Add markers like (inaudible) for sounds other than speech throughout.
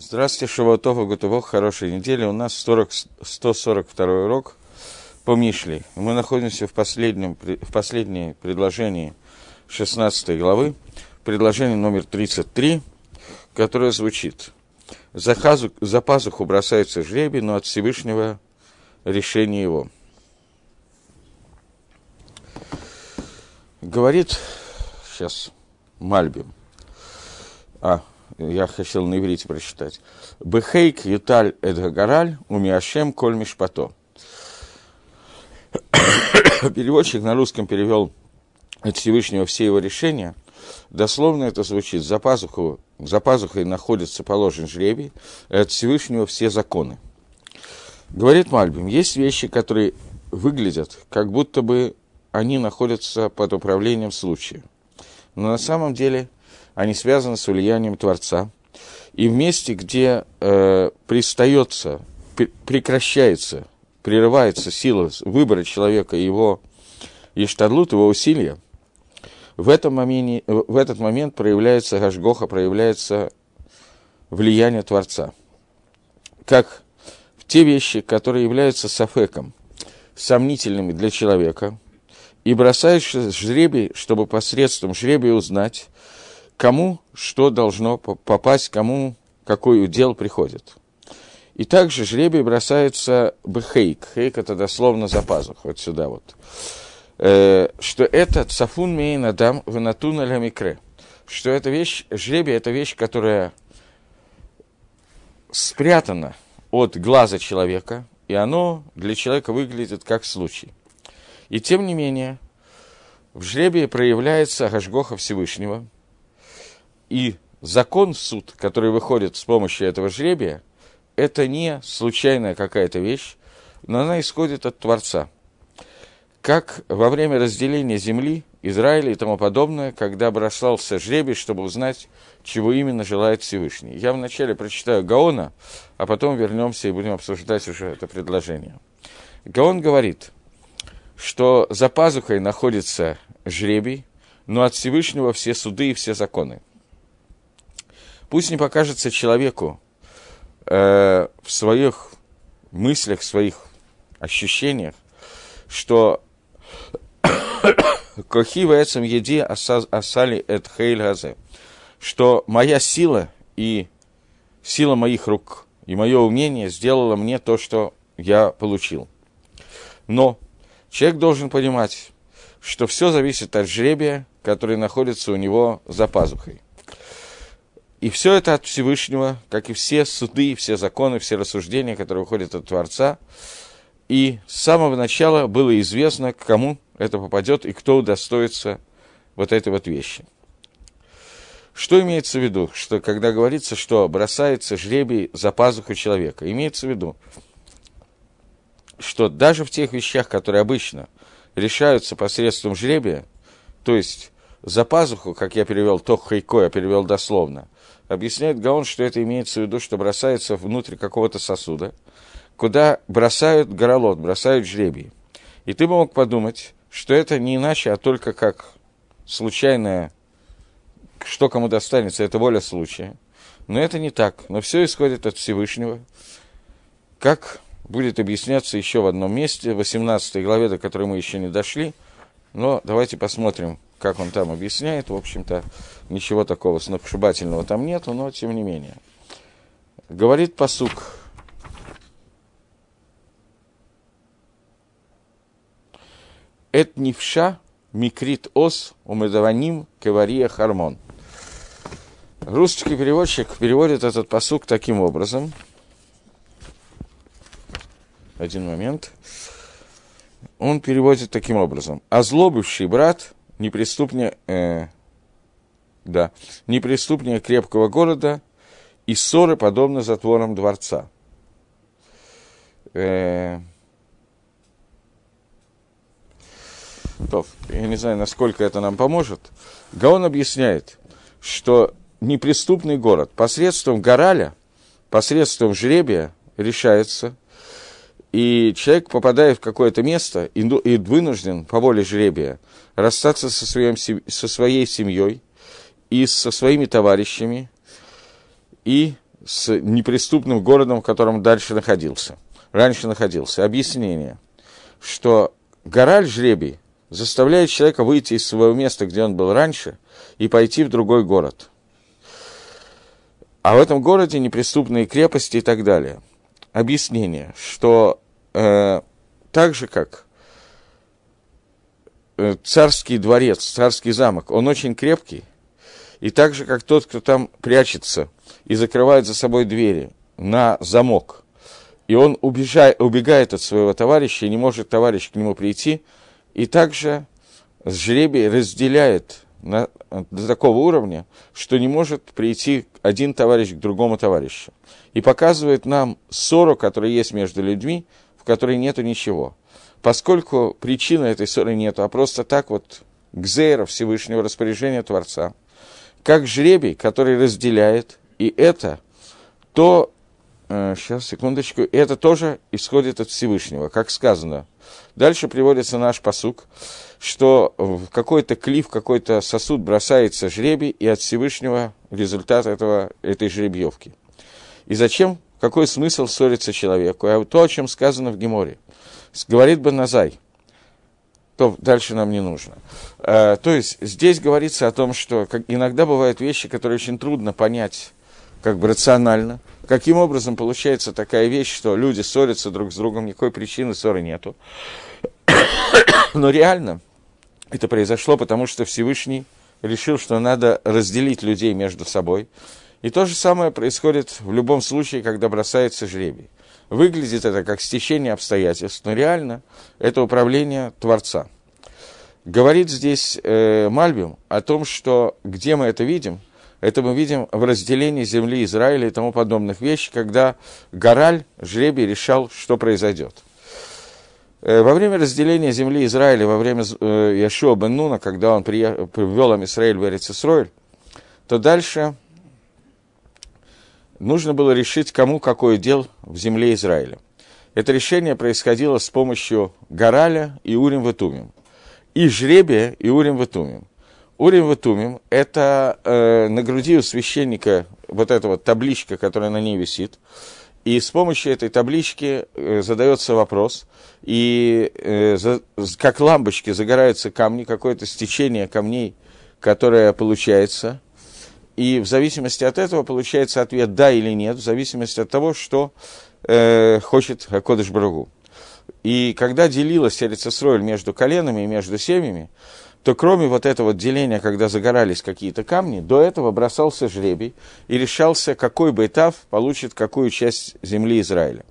Здравствуйте, Шавуатова, Гутувох, хорошей недели. У нас 40, 142 урок по Мишле. Мы находимся в, последнем, в последнем предложении 16 главы, предложение номер 33, которое звучит. За, хазу, за пазуху бросается жребий, но от Всевышнего решение его. Говорит, сейчас, Мальбим. А, я хотел на иврите прочитать. Бехейк юталь эдгагараль умиашем коль мишпато. (coughs) Переводчик на русском перевел от Всевышнего все его решения. Дословно это звучит. За, пазуху, за пазухой находится положен жребий, от Всевышнего все законы. Говорит Мальбим, есть вещи, которые выглядят, как будто бы они находятся под управлением случая. Но на самом деле они связаны с влиянием Творца. И в месте, где э, пристается, прекращается, прерывается сила выбора человека, его иштадлут, его усилия, в, этом моменте, в этот момент проявляется Гашгоха, проявляется влияние Творца. Как в те вещи, которые являются сафеком, сомнительными для человека, и бросаешь жребий, чтобы посредством жребия узнать, кому что должно попасть, кому какой удел приходит. И также жребий бросается бхейк. Хейк – это дословно за пазух, вот сюда вот. Э, что это цафун мейн адам ванатун аля микре. Что эта вещь, жребий – это вещь, которая спрятана от глаза человека, и оно для человека выглядит как случай. И тем не менее, в жребии проявляется Гашгоха Всевышнего – и закон суд, который выходит с помощью этого жребия, это не случайная какая-то вещь, но она исходит от Творца. Как во время разделения земли, Израиля и тому подобное, когда бросался жребий, чтобы узнать, чего именно желает Всевышний. Я вначале прочитаю Гаона, а потом вернемся и будем обсуждать уже это предложение. Гаон говорит, что за пазухой находится жребий, но от Всевышнего все суды и все законы. Пусть не покажется человеку э, в своих мыслях, в своих ощущениях, что (coughs) Кохи в этом еди асали эт хейль газе, что моя сила и сила моих рук и мое умение сделало мне то, что я получил. Но человек должен понимать, что все зависит от жребия, который находится у него за пазухой. И все это от Всевышнего, как и все суды, все законы, все рассуждения, которые выходят от Творца. И с самого начала было известно, к кому это попадет и кто удостоится вот этой вот вещи. Что имеется в виду? Что когда говорится, что бросается жребий за пазуху человека, имеется в виду, что даже в тех вещах, которые обычно решаются посредством жребия, то есть за пазуху, как я перевел, то хайко, я перевел дословно, объясняет Гаон, что это имеется в виду, что бросается внутрь какого-то сосуда, куда бросают горолот, бросают жребий. И ты бы мог подумать, что это не иначе, а только как случайное, что кому достанется, это воля случая. Но это не так. Но все исходит от Всевышнего. Как будет объясняться еще в одном месте, в 18 главе, до которой мы еще не дошли. Но давайте посмотрим, как он там объясняет, в общем-то, ничего такого сногсшибательного там нету, но тем не менее. Говорит посук. Эт нивша микрит ос умедаваним кевария хармон. Русский переводчик переводит этот посук таким образом. Один момент. Он переводит таким образом. Озлобивший брат – неприступнее, э, да, неприступнее крепкого города, и ссоры подобны затворам дворца. Э, то, я не знаю, насколько это нам поможет. Гаон объясняет, что неприступный город посредством гораля, посредством жребия решается – и человек попадает в какое-то место и вынужден по воле жребия расстаться со, своим, со своей семьей и со своими товарищами и с неприступным городом, в котором дальше находился, раньше находился. Объяснение, что гораль жребий заставляет человека выйти из своего места, где он был раньше, и пойти в другой город. А в этом городе неприступные крепости и так далее. Объяснение, что э, так же, как э, царский дворец, царский замок, он очень крепкий, и так же, как тот, кто там прячется и закрывает за собой двери на замок, и он убежает, убегает от своего товарища, и не может товарищ к нему прийти, и также жребий разделяет на, до такого уровня, что не может прийти один товарищ к другому товарищу. И показывает нам ссору, которая есть между людьми, в которой нету ничего. Поскольку причины этой ссоры нету, а просто так вот гзейра Всевышнего распоряжения Творца, как жребий, который разделяет, и это то, э, сейчас, секундочку, это тоже исходит от Всевышнего, как сказано. Дальше приводится наш посук, что в какой-то клиф, какой-то сосуд бросается жребий, и от Всевышнего результат этого, этой жребьевки. И зачем, какой смысл ссориться человеку? А то, о чем сказано в Геморе. Говорит Баназай, то дальше нам не нужно. А, то есть здесь говорится о том, что иногда бывают вещи, которые очень трудно понять как бы рационально. Каким образом получается такая вещь, что люди ссорятся друг с другом, никакой причины ссоры нету. (coughs) Но реально это произошло, потому что Всевышний решил, что надо разделить людей между собой. И то же самое происходит в любом случае, когда бросается жребий. Выглядит это как стечение обстоятельств, но реально это управление Творца. Говорит здесь э, Мальбим о том, что где мы это видим, это мы видим в разделении земли Израиля и тому подобных вещей, когда Гораль, жребий, решал, что произойдет. Э, во время разделения земли Израиля, во время э, Яшуа бен Нуна, когда он привел Амисраиль в Эрицисроиль, то дальше нужно было решить, кому какое дел в земле Израиля. Это решение происходило с помощью Гораля и Урим Ватумим. И жребия и Урим Ватумим. Урим Ватумим – это э, на груди у священника вот эта вот табличка, которая на ней висит. И с помощью этой таблички э, задается вопрос, и э, как лампочки загораются камни, какое-то стечение камней, которое получается, и в зависимости от этого получается ответ «да» или «нет», в зависимости от того, что э, хочет Акодыш Брагу. И когда делилась Эрицесройль между коленами и между семьями, то кроме вот этого деления, когда загорались какие-то камни, до этого бросался жребий и решался, какой бы этап получит какую часть земли Израиля.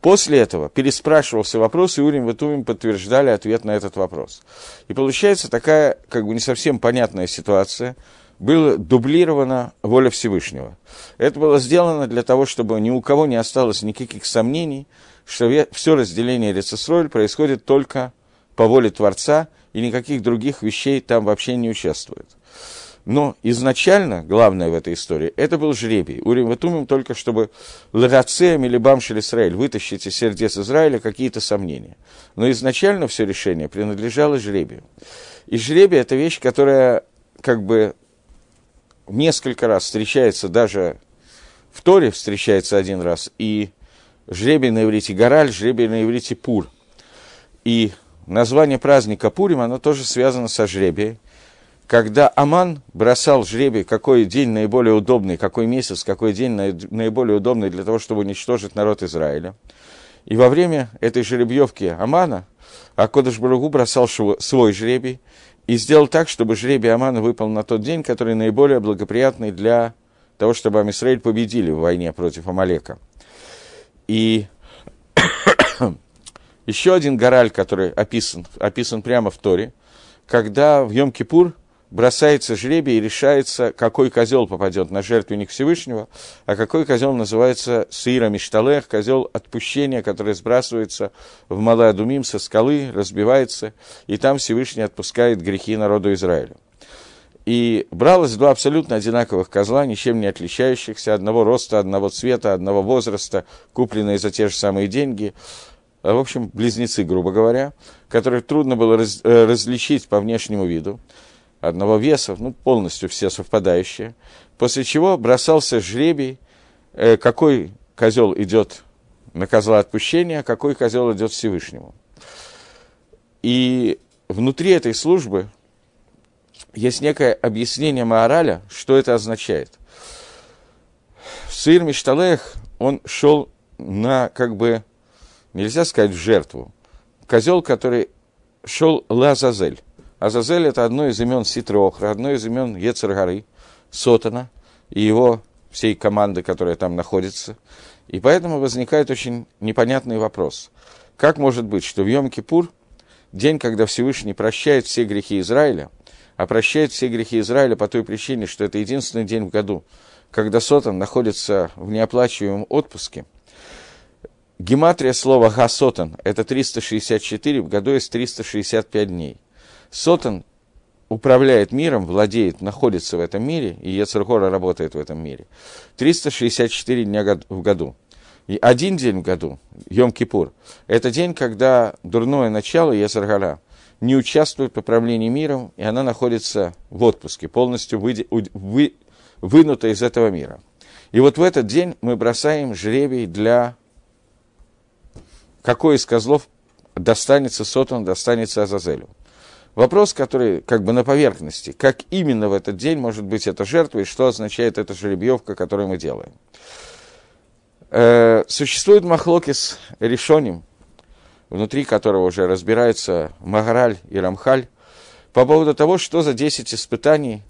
После этого переспрашивался вопрос, и Урим и Тумим подтверждали ответ на этот вопрос. И получается такая, как бы не совсем понятная ситуация, была дублирована воля Всевышнего. Это было сделано для того, чтобы ни у кого не осталось никаких сомнений, что все разделение Рецесройль происходит только по воле Творца, и никаких других вещей там вообще не участвует. Но изначально, главное в этой истории, это был жребий. Урим Ватумим только, чтобы Лагацеем или Бамшель Израиль вытащить из сердец Израиля какие-то сомнения. Но изначально все решение принадлежало жребию. И жребий – это вещь, которая как бы несколько раз встречается даже в Торе встречается один раз, и жребий на иврите Гораль, жребий на иврите Пур. И название праздника Пурим, оно тоже связано со жребием. Когда Аман бросал жребий, какой день наиболее удобный, какой месяц, какой день наиболее удобный для того, чтобы уничтожить народ Израиля. И во время этой жеребьевки Амана Акодыш Баругу бросал свой жребий и сделал так, чтобы жребий Амана выпал на тот день, который наиболее благоприятный для того, чтобы Амисраиль победили в войне против Амалека. И еще один гораль, который описан, описан прямо в Торе, когда в Йом-Кипур бросается жребий и решается, какой козел попадет на жертвенник Всевышнего, а какой козел называется Сыра Мишталех, козел отпущения, который сбрасывается в Маладумим со скалы, разбивается, и там Всевышний отпускает грехи народу Израиля. И бралось два абсолютно одинаковых козла, ничем не отличающихся, одного роста, одного цвета, одного возраста, купленные за те же самые деньги – в общем, близнецы, грубо говоря, которых трудно было раз, э, различить по внешнему виду, одного веса, ну, полностью все совпадающие, после чего бросался жребий э, какой козел идет на козла отпущения, а какой козел идет Всевышнему. И внутри этой службы есть некое объяснение Маораля, что это означает. Сыр Мишталех, он шел на, как бы, нельзя сказать, в жертву. Козел, который шел Лазазель. Азазель – это одно из имен Ситрохра, одно из имен Ецаргары, Сотана и его всей команды, которая там находится. И поэтому возникает очень непонятный вопрос. Как может быть, что в Йом-Кипур, день, когда Всевышний прощает все грехи Израиля, а прощает все грехи Израиля по той причине, что это единственный день в году, когда Сотан находится в неоплачиваемом отпуске, гематрия слова «гасотан» – это 364, в году есть 365 дней. Сотан управляет миром, владеет, находится в этом мире, и Ецергора работает в этом мире. 364 дня в году. И один день в году, Йом-Кипур, это день, когда дурное начало Ецергора не участвует в управлении миром, и она находится в отпуске, полностью вы, вы, вынута из этого мира. И вот в этот день мы бросаем жребий для какой из козлов достанется Сотон, достанется Азазелю. Вопрос, который как бы на поверхности, как именно в этот день может быть эта жертва и что означает эта жеребьевка, которую мы делаем. Э, существует махлокис решоним, внутри которого уже разбираются Магараль и Рамхаль, по поводу того, что за 10 испытаний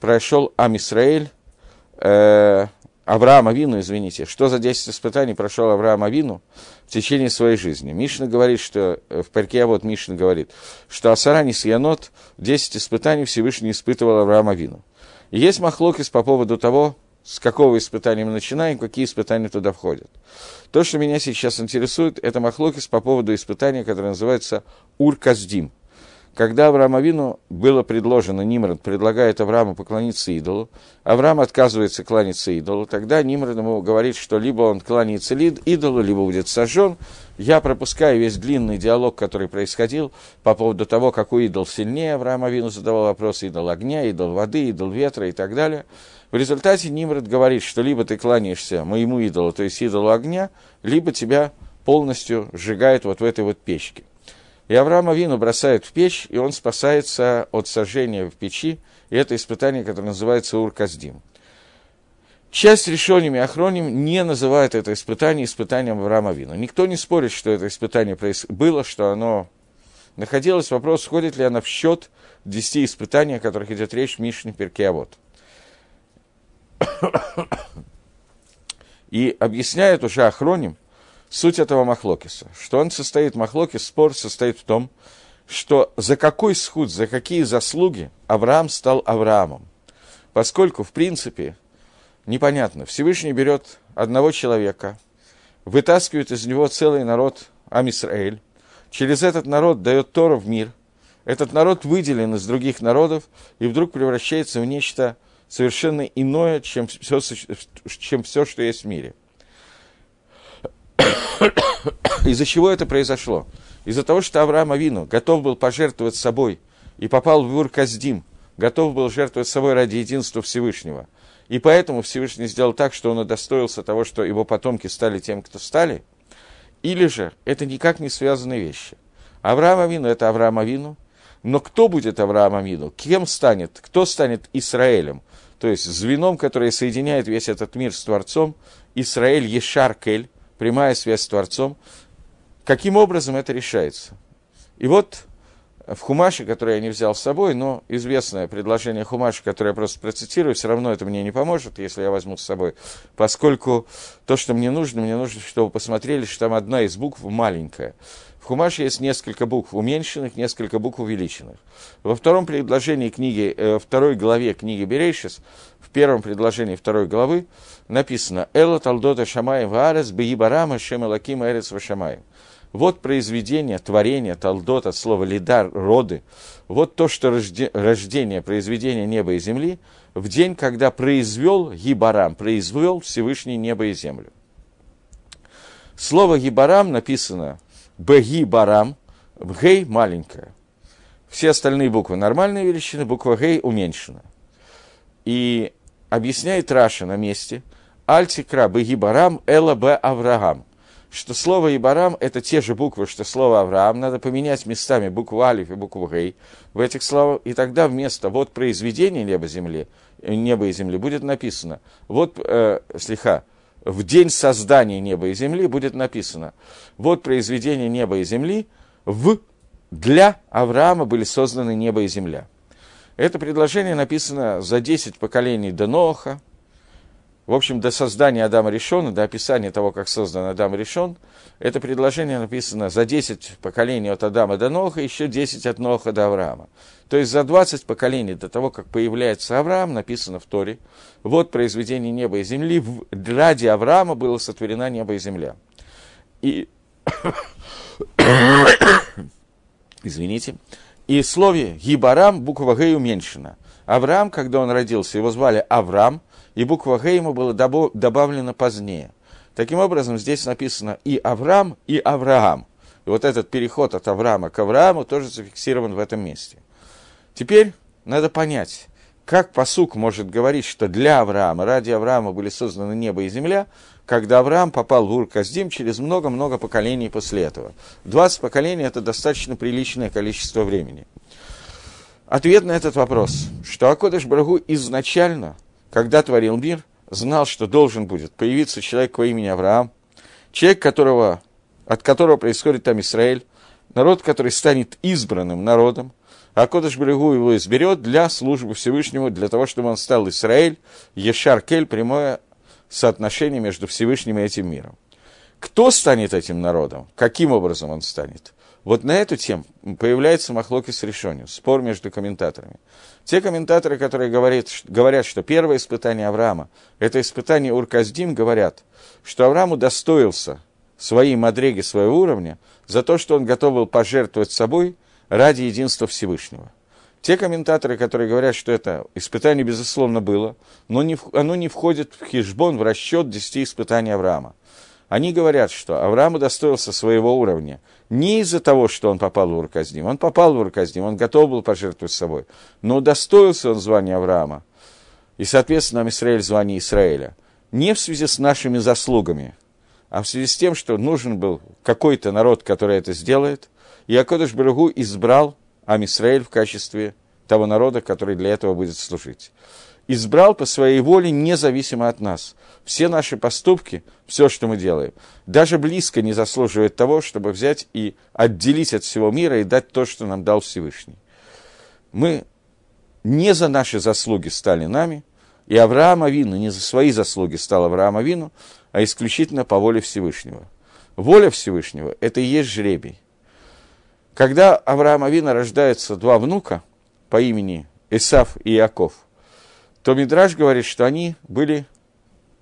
прошел Амисраэль, э, Авраам Авину, извините, что за 10 испытаний прошел Авраам Авину в течение своей жизни. Мишна говорит, что, э, в парке вот Мишна говорит, что Асарани Янот 10 испытаний Всевышний испытывал Авраам Авину. И есть махлокис по поводу того, с какого испытания мы начинаем, какие испытания туда входят. То, что меня сейчас интересует, это махлокис по поводу испытания, которое называется Ур-Каздим – когда Авраам Авину было предложено, Нимрод предлагает Аврааму поклониться идолу, Авраам отказывается кланяться идолу, тогда Нимрод ему говорит, что либо он кланяется идолу, либо будет сожжен. Я пропускаю весь длинный диалог, который происходил по поводу того, какой идол сильнее. Авраам Авину задавал вопрос, идол огня, идол воды, идол ветра и так далее. В результате Нимрод говорит, что либо ты кланяешься моему идолу, то есть идолу огня, либо тебя полностью сжигает вот в этой вот печке. И Авраам Авину бросает в печь, и он спасается от сожжения в печи. И это испытание, которое называется Ур-Каздим. Часть решениями Ахроним не называет это испытание испытанием Авраама Авину. Никто не спорит, что это испытание было, что оно находилось. Вопрос, входит ли оно в счет десяти испытаний, о которых идет речь в Мишне Перкеавод. И объясняет уже Ахроним, суть этого махлокиса. Что он состоит, махлокис, спор состоит в том, что за какой схуд, за какие заслуги Авраам стал Авраамом. Поскольку, в принципе, непонятно, Всевышний берет одного человека, вытаскивает из него целый народ Амисраэль, через этот народ дает Тору в мир, этот народ выделен из других народов и вдруг превращается в нечто совершенно иное, чем все, чем все что есть в мире – (coughs) Из-за чего это произошло? Из-за того, что Авраам Авину готов был пожертвовать собой и попал в Ур-Каздим, готов был жертвовать собой ради единства Всевышнего. И поэтому Всевышний сделал так, что он удостоился того, что его потомки стали тем, кто стали. Или же это никак не связанные вещи. Авраам Авину – это Авраам Авину, но кто будет Авраам Авину? Кем станет? Кто станет Израилем? То есть звеном, которое соединяет весь этот мир с Творцом, Израиль Ешаркель, прямая связь с Творцом. Каким образом это решается? И вот в Хумаше, который я не взял с собой, но известное предложение Хумаша, которое я просто процитирую, все равно это мне не поможет, если я возьму с собой, поскольку то, что мне нужно, мне нужно, чтобы посмотрели, что там одна из букв маленькая. В Хумаше есть несколько букв уменьшенных, несколько букв увеличенных. Во втором предложении книги, э, второй главе книги Берейшис, в первом предложении второй главы написано «Эла талдота шамаем ваарес беибарама шем элаким эрец вашамаем». Вот произведение, творение, талдот от слова лидар, роды. Вот то, что рожде, рождение, произведение неба и земли в день, когда произвел Гибарам, произвел Всевышний небо и землю. Слово Гибарам написано Беги Барам, Гей маленькая. Все остальные буквы нормальные величины, буква Гей уменьшена. И объясняет Раша на месте, альтикра бы Гибарам эла б Авраам. Что слово Ибарам – это те же буквы, что слово Авраам. Надо поменять местами букву Алиф и букву Гей в этих словах. И тогда вместо «вот произведение неба, земли, неба и земли» будет написано «вот, э, слегка, в день создания неба и земли» будет написано «вот произведение неба и земли в для Авраама были созданы небо и земля». Это предложение написано за 10 поколений до Ноха, в общем, до создания Адама Решона, до описания того, как создан Адам Решон, это предложение написано за 10 поколений от Адама до Ноха, еще 10 от Ноха до Авраама. То есть за 20 поколений до того, как появляется Авраам, написано в Торе, вот произведение неба и земли, ради Авраама было сотворена небо и земля. И, (coughs) извините, и слове Гибарам буква Г уменьшена. Авраам, когда он родился, его звали Авраам, и буква Г ему была добавлена позднее. Таким образом, здесь написано и Авраам, и Авраам. И вот этот переход от Авраама к Аврааму тоже зафиксирован в этом месте. Теперь надо понять, как посук может говорить, что для Авраама, ради Авраама были созданы небо и земля, когда Авраам попал в Ур-Каздим через много-много поколений после этого. 20 поколений – это достаточно приличное количество времени. Ответ на этот вопрос, что Акодыш Брагу изначально когда творил мир, знал, что должен будет появиться человек по имени Авраам, человек, которого, от которого происходит там Израиль, народ, который станет избранным народом, а Кодыш Брегу его изберет для службы Всевышнему, для того, чтобы он стал Израиль, Ешар Кель, прямое соотношение между Всевышним и этим миром. Кто станет этим народом? Каким образом он станет? Вот на эту тему появляется Махлокис решению, спор между комментаторами. Те комментаторы, которые говорят, говорят, что первое испытание Авраама – это испытание Урказдим, говорят, что Авраам удостоился своей мадреги, своего уровня, за то, что он готов был пожертвовать собой ради единства Всевышнего. Те комментаторы, которые говорят, что это испытание, безусловно, было, но не, оно не входит в хижбон, в расчет десяти испытаний Авраама. Они говорят, что Авраам удостоился своего уровня не из-за того, что он попал в Урказдим. Он попал в Урказдим, он готов был пожертвовать собой. Но удостоился он звания Авраама. И, соответственно, нам Израиль звание Израиля. Не в связи с нашими заслугами, а в связи с тем, что нужен был какой-то народ, который это сделает. И Акодыш Барагу избрал Амисраэль в качестве того народа, который для этого будет служить избрал по своей воле независимо от нас. Все наши поступки, все, что мы делаем, даже близко не заслуживает того, чтобы взять и отделить от всего мира и дать то, что нам дал Всевышний. Мы не за наши заслуги стали нами, и Авраам Авину не за свои заслуги стал Авраам Авину, а исключительно по воле Всевышнего. Воля Всевышнего – это и есть жребий. Когда Авраам Авина рождаются два внука по имени Исав и Иаков – то Мидраж говорит, что они были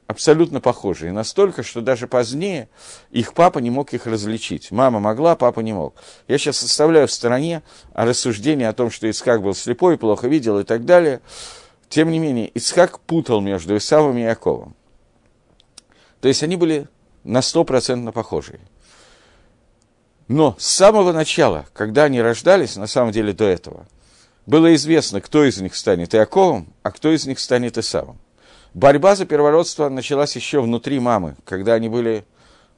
абсолютно похожи. И настолько, что даже позднее их папа не мог их различить. Мама могла, папа не мог. Я сейчас оставляю в стороне рассуждение о том, что Ицхак был слепой, плохо видел и так далее. Тем не менее, Ицхак путал между Исавом и Яковом. То есть они были на стопроцентно похожи. Но с самого начала, когда они рождались, на самом деле до этого – было известно, кто из них станет Иаковом, а кто из них станет Исавом. Борьба за первородство началась еще внутри мамы, когда они были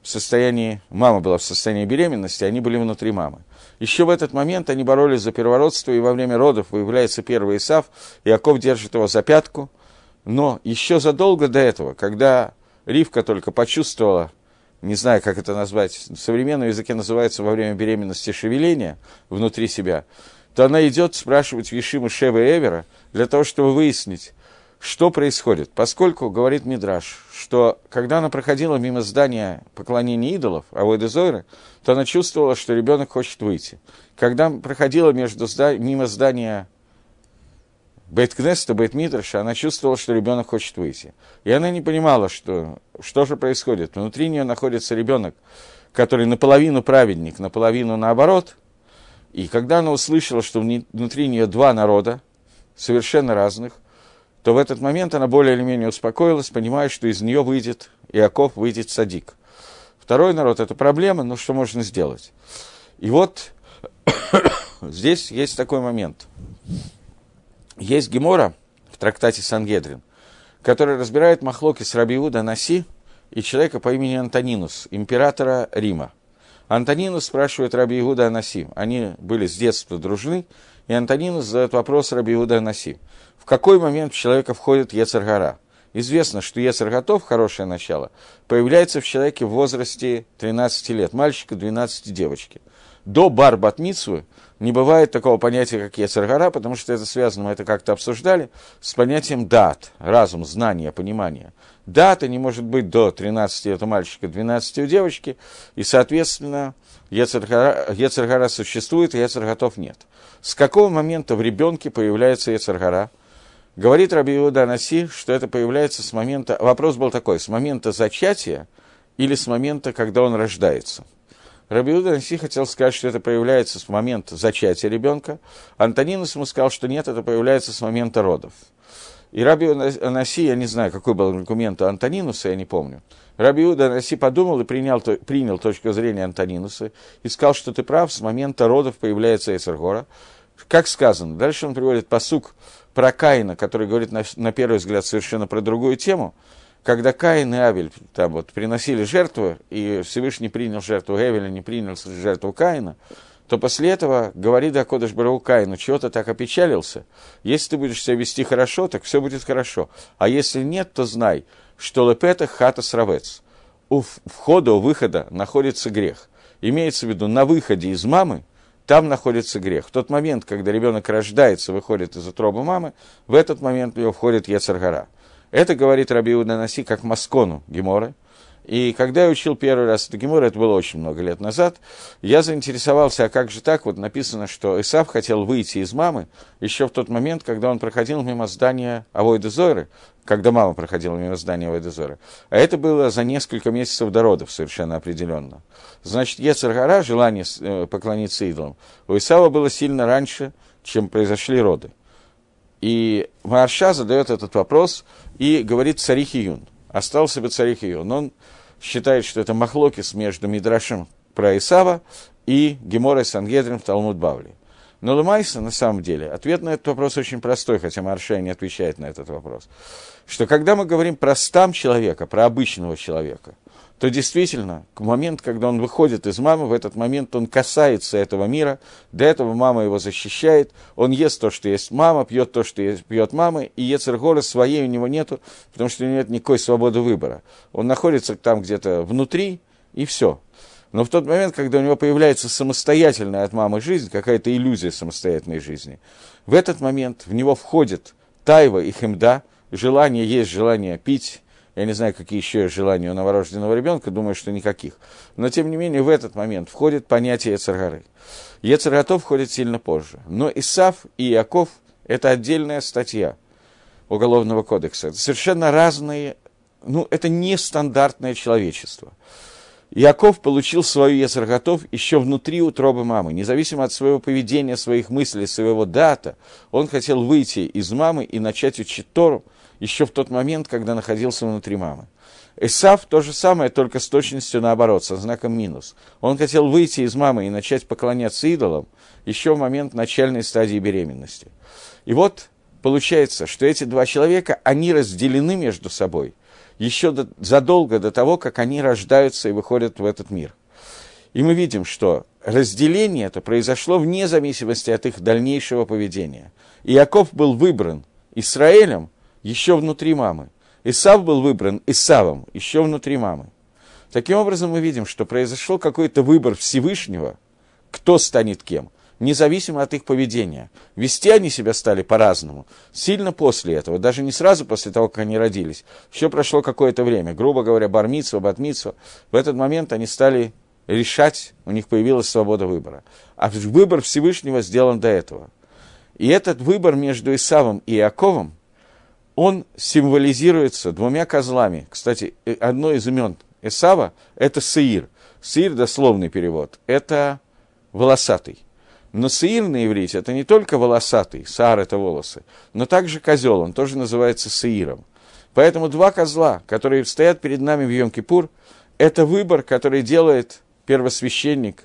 в состоянии, мама была в состоянии беременности, они были внутри мамы. Еще в этот момент они боролись за первородство, и во время родов появляется первый Исав, Иаков держит его за пятку, но еще задолго до этого, когда Ривка только почувствовала, не знаю, как это назвать, в современном языке называется во время беременности шевеления внутри себя, то она идет спрашивать Вишима Шева Эвера для того, чтобы выяснить, что происходит. Поскольку, говорит Мидраш, что когда она проходила мимо здания поклонения идолов, Авойда Зойра, то она чувствовала, что ребенок хочет выйти. Когда проходила между зда... мимо здания Бейткнеста, Бейтмидраша, она чувствовала, что ребенок хочет выйти. И она не понимала, что, что же происходит. Внутри нее находится ребенок, который наполовину праведник, наполовину наоборот – и когда она услышала, что внутри нее два народа, совершенно разных, то в этот момент она более или менее успокоилась, понимая, что из нее выйдет Иаков, выйдет Садик. Второй народ – это проблема, но что можно сделать? И вот (coughs) здесь есть такой момент. Есть Гемора в трактате Сангедрин, который разбирает махлоки с Рабиуда Наси и человека по имени Антонинус, императора Рима. Антонинус спрашивает Раби Иуда Анаси. Они были с детства дружны, и Антонинус задает вопрос Раби Иуда Анаси. В какой момент в человека входит Ецаргара? Известно, что Ецер готов, хорошее начало, появляется в человеке в возрасте 13 лет, мальчика 12 девочки. До бар не бывает такого понятия, как Ецергара, потому что это связано, мы это как-то обсуждали, с понятием дат, разум, знание, понимание. Дата не может быть до 13 лет у мальчика, 12 у девочки, и, соответственно, Ецергара, Ецергара существует, а Ецерготов нет. С какого момента в ребенке появляется Ецергара? Говорит Раби Иуда Наси, что это появляется с момента... Вопрос был такой, с момента зачатия или с момента, когда он рождается. Раби Иуда Наси хотел сказать, что это появляется с момента зачатия ребенка. Антонинус ему сказал, что нет, это появляется с момента родов. И Раби Анаси, я не знаю, какой был аргумент у Антонинуса, я не помню. Раби Иуда Анаси подумал и принял, принял точку зрения Антонинуса и сказал, что ты прав, с момента родов появляется Эсергора. Как сказано, дальше он приводит посук про Каина, который говорит на, на первый взгляд совершенно про другую тему, когда Каин и Авель там вот приносили жертву, и Всевышний принял жертву Эвеля, не принял жертву Каина, то после этого говорит Акодыш Барау Каину, чего ты так опечалился? Если ты будешь себя вести хорошо, так все будет хорошо. А если нет, то знай, что лепета хата сравец. У входа, у выхода находится грех. Имеется в виду, на выходе из мамы там находится грех. В тот момент, когда ребенок рождается, выходит из утробы мамы, в этот момент в него входит Ецаргара. Это говорит Раби Наси как Маскону Геморы. И когда я учил первый раз это Гемора, это было очень много лет назад, я заинтересовался, а как же так? Вот написано, что Исав хотел выйти из мамы еще в тот момент, когда он проходил мимо здания Авойда Зоры, когда мама проходила мимо здания Авойда Зоры. А это было за несколько месяцев до родов совершенно определенно. Значит, Ецаргара, желание э, поклониться идолам, у Исава было сильно раньше, чем произошли роды. И Марша задает этот вопрос и говорит царихи Юн остался бы царих ее. Но он считает, что это махлокис между Мидрашем про Исава и Геморой Сангедрин в Талмуд Бавли. Но Лемайса, на самом деле, ответ на этот вопрос очень простой, хотя Маршай не отвечает на этот вопрос. Что когда мы говорим про стам человека, про обычного человека, то действительно, к моменту, когда он выходит из мамы, в этот момент он касается этого мира, до этого мама его защищает, он ест то, что есть мама, пьет то, что есть, пьет мама, и Ецергора своей у него нету, потому что у него нет никакой свободы выбора. Он находится там где-то внутри, и все. Но в тот момент, когда у него появляется самостоятельная от мамы жизнь, какая-то иллюзия самостоятельной жизни, в этот момент в него входит тайва и хемда, желание есть, желание пить, я не знаю, какие еще желания у новорожденного ребенка, думаю, что никаких. Но, тем не менее, в этот момент входит понятие Ецаргары. Ецарготов входит сильно позже. Но Исав и Яков – это отдельная статья Уголовного кодекса. Это совершенно разные, ну, это нестандартное человечество. Яков получил свою Ецарготов еще внутри утробы мамы. Независимо от своего поведения, своих мыслей, своего дата, он хотел выйти из мамы и начать учить Тору – еще в тот момент, когда находился внутри мамы. Исав то же самое, только с точностью наоборот, со знаком минус. Он хотел выйти из мамы и начать поклоняться идолам еще в момент начальной стадии беременности. И вот получается, что эти два человека, они разделены между собой еще до, задолго до того, как они рождаются и выходят в этот мир. И мы видим, что разделение это произошло вне зависимости от их дальнейшего поведения. Иаков был выбран Израилем еще внутри мамы. Исав был выбран Исавом еще внутри мамы. Таким образом, мы видим, что произошел какой-то выбор Всевышнего, кто станет кем, независимо от их поведения. Вести они себя стали по-разному. Сильно после этого, даже не сразу после того, как они родились. Еще прошло какое-то время, грубо говоря, бармитсва, батмитсва. В этот момент они стали решать, у них появилась свобода выбора. А выбор Всевышнего сделан до этого. И этот выбор между Исавом и Иаковом – он символизируется двумя козлами. Кстати, э, одно из имен Эсава – это Сеир. Сеир – дословный перевод, это волосатый. Но Сеир на иврите – это не только волосатый, Саар – это волосы, но также козел, он тоже называется Сеиром. Поэтому два козла, которые стоят перед нами в Йом-Кипур, это выбор, который делает первосвященник,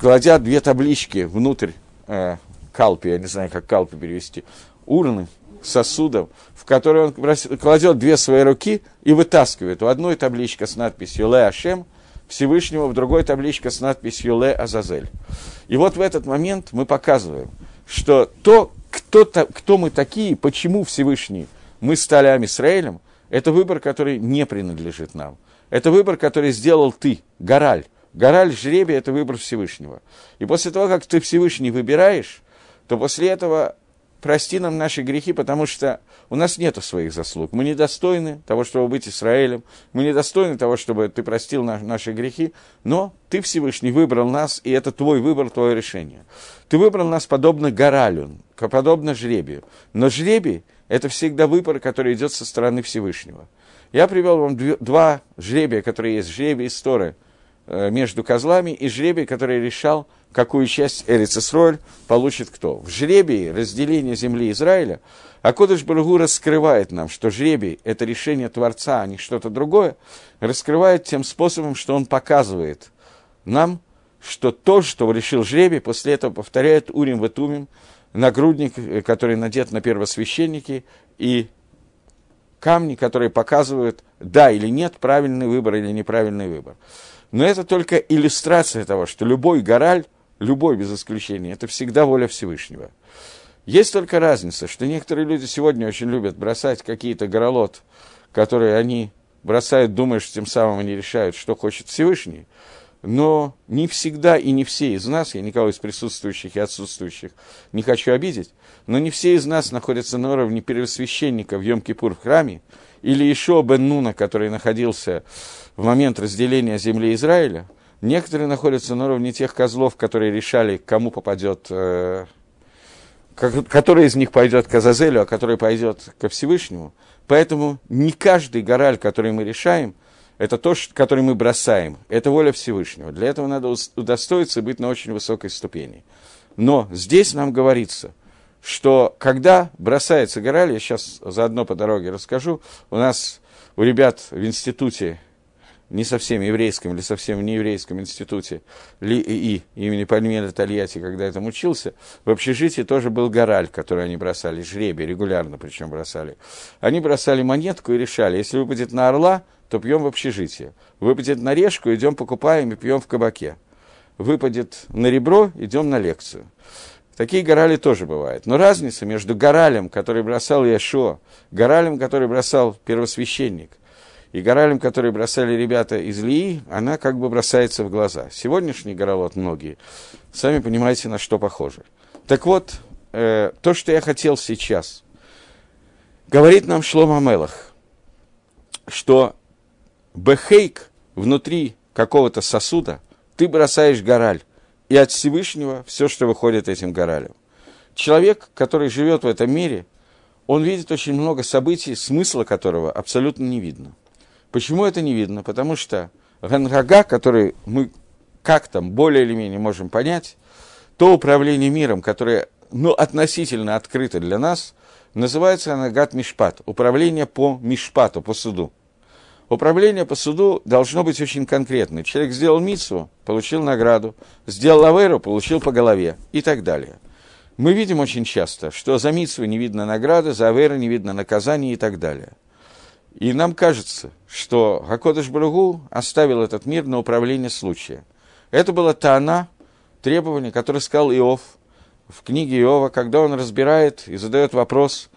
кладя две таблички внутрь э, калпи, я не знаю, как калпи перевести, урны, сосудов, в который он кладет две свои руки и вытаскивает. У одной табличка с надписью «Ле Ашем», Всевышнего, в другой табличка с надписью «Ле Азазель». И вот в этот момент мы показываем, что то, кто, кто мы такие, почему Всевышний мы стали Амисраэлем, это выбор, который не принадлежит нам. Это выбор, который сделал ты, Гораль. Гораль, жребий – это выбор Всевышнего. И после того, как ты Всевышний выбираешь, то после этого прости нам наши грехи, потому что у нас нет своих заслуг. Мы недостойны того, чтобы быть Израилем, мы недостойны того, чтобы ты простил на, наши грехи, но ты, Всевышний, выбрал нас, и это твой выбор, твое решение. Ты выбрал нас подобно горалю, подобно жребию. Но жребий – это всегда выбор, который идет со стороны Всевышнего. Я привел вам два жребия, которые есть, жребий истории э, между козлами и жребий, который решал – какую часть Эрицесроль получит кто. В жребии разделения земли Израиля Акодыш Барагу раскрывает нам, что жребий – это решение Творца, а не что-то другое, раскрывает тем способом, что он показывает нам, что то, что решил жребий, после этого повторяет Урим Ватумим, нагрудник, э, который надет на первосвященники, и камни, которые показывают, да или нет, правильный выбор или неправильный выбор. Но это только иллюстрация того, что любой гораль любой без исключения, это всегда воля Всевышнего. Есть только разница, что некоторые люди сегодня очень любят бросать какие-то горолот, которые они бросают, думая, что тем самым они решают, что хочет Всевышний, но не всегда и не все из нас, я никого из присутствующих и отсутствующих не хочу обидеть, но не все из нас находятся на уровне первосвященника в Йом-Кипур в храме, или еще Бен Нуна, который находился в момент разделения земли Израиля – Некоторые находятся на уровне тех козлов, которые решали, кому попадет, э, который из них пойдет к Азазелю, а который пойдет ко Всевышнему. Поэтому не каждый гораль, который мы решаем, это то, который мы бросаем. Это воля Всевышнего. Для этого надо удостоиться быть на очень высокой ступени. Но здесь нам говорится, что когда бросается гораль, я сейчас заодно по дороге расскажу, у нас у ребят в институте не совсем еврейском или совсем не еврейском институте Ли и имени Пальмира Тольятти, когда я там учился, в общежитии тоже был гораль, который они бросали, жребий, регулярно причем бросали. Они бросали монетку и решали, если выпадет на орла, то пьем в общежитии. Выпадет на решку, идем покупаем и пьем в кабаке. Выпадет на ребро, идем на лекцию. Такие горали тоже бывают. Но разница между горалем, который бросал Яшо, горалем, который бросал первосвященник – и горалем, которые бросали ребята из Лии, она как бы бросается в глаза. Сегодняшний горолот многие, сами понимаете, на что похоже. Так вот, э, то, что я хотел сейчас, говорит нам Шлома Мелах, что бехейк внутри какого-то сосуда, ты бросаешь гораль, и от Всевышнего все, что выходит этим горалем. Человек, который живет в этом мире, он видит очень много событий, смысла которого абсолютно не видно. Почему это не видно? Потому что Ганрага, который мы как там более или менее можем понять, то управление миром, которое ну, относительно открыто для нас, называется Анагат Мишпат, управление по Мишпату, по суду. Управление по суду должно быть очень конкретным. Человек сделал мицу, получил награду, сделал лаверу, получил по голове и так далее. Мы видим очень часто, что за мицу не видно награды, за аверу не видно наказания и так далее – и нам кажется, что Хакодыш Баругу оставил этот мир на управление случая. Это была Тана, требование, которое сказал Иов в книге Иова, когда он разбирает и задает вопрос,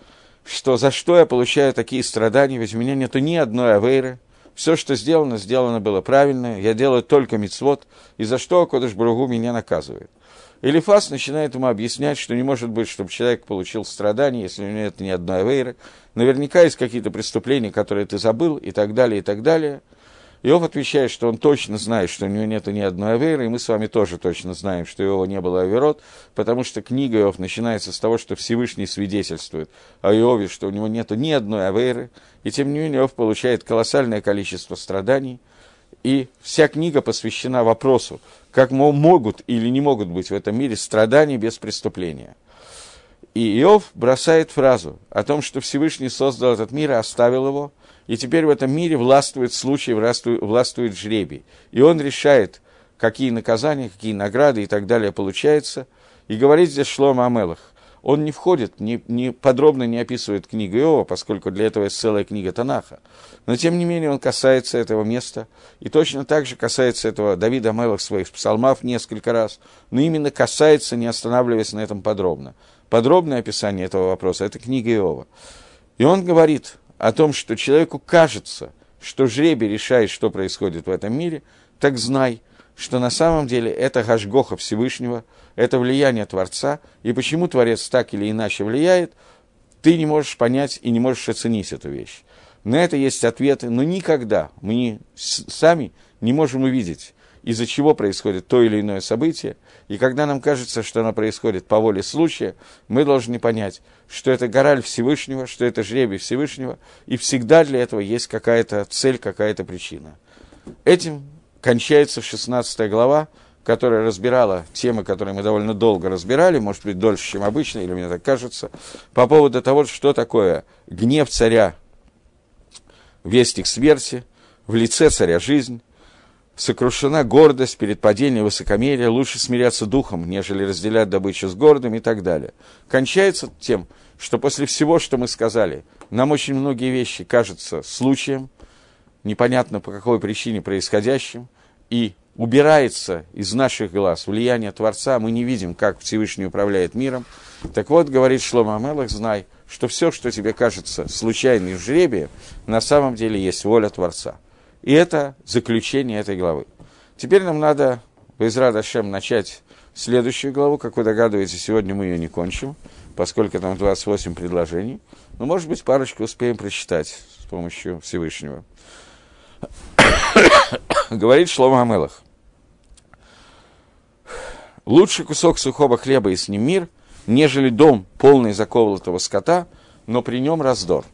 что за что я получаю такие страдания, ведь у меня нету ни одной авейры, все, что сделано, сделано было правильно, я делаю только мицвод, и за что Кодыш Баругу меня наказывает. Элифас начинает ему объяснять, что не может быть, чтобы человек получил страдания, если у него нет ни одной авейры. Наверняка есть какие-то преступления, которые ты забыл, и так далее, и так далее. Иов отвечает, что он точно знает, что у него нет ни одной аверы, и мы с вами тоже точно знаем, что у него не было аверот, потому что книга Иов начинается с того, что Всевышний свидетельствует о Иове, что у него нет ни одной аверы, и тем не менее Иов получает колоссальное количество страданий, и вся книга посвящена вопросу, как могут или не могут быть в этом мире страдания без преступления. И Иов бросает фразу о том, что Всевышний создал этот мир и оставил его, и теперь в этом мире властвует случай, властвует, жребий. И он решает, какие наказания, какие награды и так далее получается. И говорит здесь Шлома Амелах он не входит, не, не подробно не описывает книгу Иова, поскольку для этого есть целая книга Танаха. Но, тем не менее, он касается этого места, и точно так же касается этого Давида Мелах своих псалмов несколько раз, но именно касается, не останавливаясь на этом подробно. Подробное описание этого вопроса – это книга Иова. И он говорит о том, что человеку кажется, что жребий решает, что происходит в этом мире, так знай – что на самом деле это Гашгоха Всевышнего, это влияние Творца, и почему Творец так или иначе влияет, ты не можешь понять и не можешь оценить эту вещь. На это есть ответы, но никогда мы сами не можем увидеть, из-за чего происходит то или иное событие, и когда нам кажется, что оно происходит по воле случая, мы должны понять, что это гораль Всевышнего, что это жребий Всевышнего, и всегда для этого есть какая-то цель, какая-то причина. Этим кончается 16 глава, которая разбирала темы, которые мы довольно долго разбирали, может быть, дольше, чем обычно, или мне так кажется, по поводу того, что такое гнев царя, вестник смерти, в лице царя жизнь, сокрушена гордость перед падением высокомерия, лучше смиряться духом, нежели разделять добычу с гордым и так далее. Кончается тем, что после всего, что мы сказали, нам очень многие вещи кажутся случаем – непонятно по какой причине происходящим, и убирается из наших глаз влияние Творца, мы не видим, как Всевышний управляет миром. Так вот, говорит Шлома Амелах, знай, что все, что тебе кажется случайным жребием, на самом деле есть воля Творца. И это заключение этой главы. Теперь нам надо, без Радашем, начать следующую главу. Как вы догадываетесь, сегодня мы ее не кончим, поскольку там 28 предложений. Но, может быть, парочку успеем прочитать с помощью Всевышнего. (coughs) Говорит Шлома Амелах. Лучший кусок сухого хлеба и с ним мир, нежели дом, полный заколотого скота, но при нем раздор.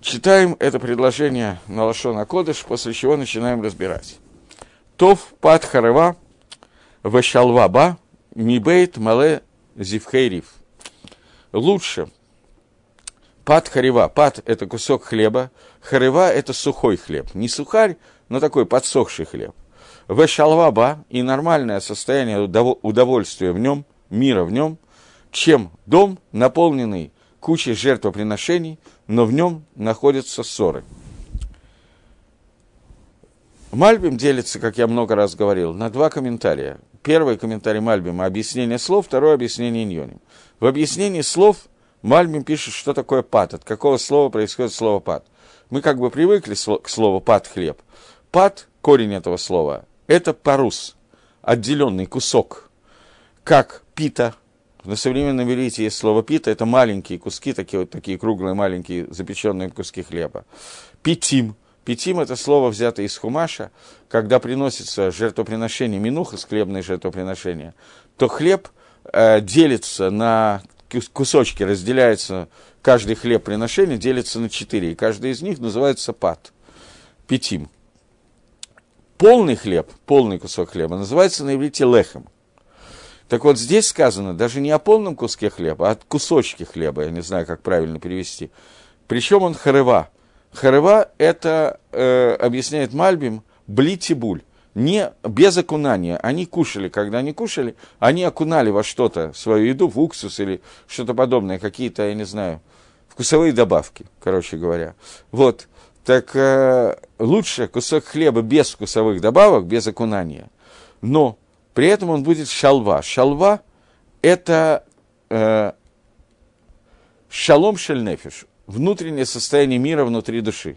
Читаем это предложение на Лашона Кодыш, после чего начинаем разбирать. Тов пат харева вешалва ба мибейт мале зивхейрив. Лучше Пат харева. Пат – это кусок хлеба. Харева – это сухой хлеб. Не сухарь, но такой подсохший хлеб. Вешалваба и нормальное состояние удовольствия в нем, мира в нем, чем дом, наполненный кучей жертвоприношений, но в нем находятся ссоры. Мальбим делится, как я много раз говорил, на два комментария. Первый комментарий Мальбима – объяснение слов, второе – объяснение иньоним. В объяснении слов – Мальбим пишет, что такое пат, от какого слова происходит слово пат. Мы как бы привыкли к слову пат хлеб. Пат, корень этого слова, это парус, отделенный кусок. Как пита, на современном иврите есть слово пита, это маленькие куски, такие вот такие круглые маленькие запеченные куски хлеба. Питим. Питим – это слово, взятое из хумаша, когда приносится жертвоприношение минуха, хлебное жертвоприношение, то хлеб э, делится на кусочки разделяются, каждый хлеб приношения делится на четыре, и каждый из них называется пат, пятим. Полный хлеб, полный кусок хлеба называется на иврите лехом. Так вот, здесь сказано даже не о полном куске хлеба, а о кусочке хлеба, я не знаю, как правильно перевести. Причем он харева. Харева – это, э, объясняет Мальбим, блитибуль не без окунания. Они кушали, когда они кушали, они окунали во что-то свою еду, в уксус или что-то подобное, какие-то, я не знаю, вкусовые добавки, короче говоря. Вот, так э, лучше кусок хлеба без вкусовых добавок, без окунания, но при этом он будет шалва. Шалва – это э, шалом шельнефиш, внутреннее состояние мира внутри души.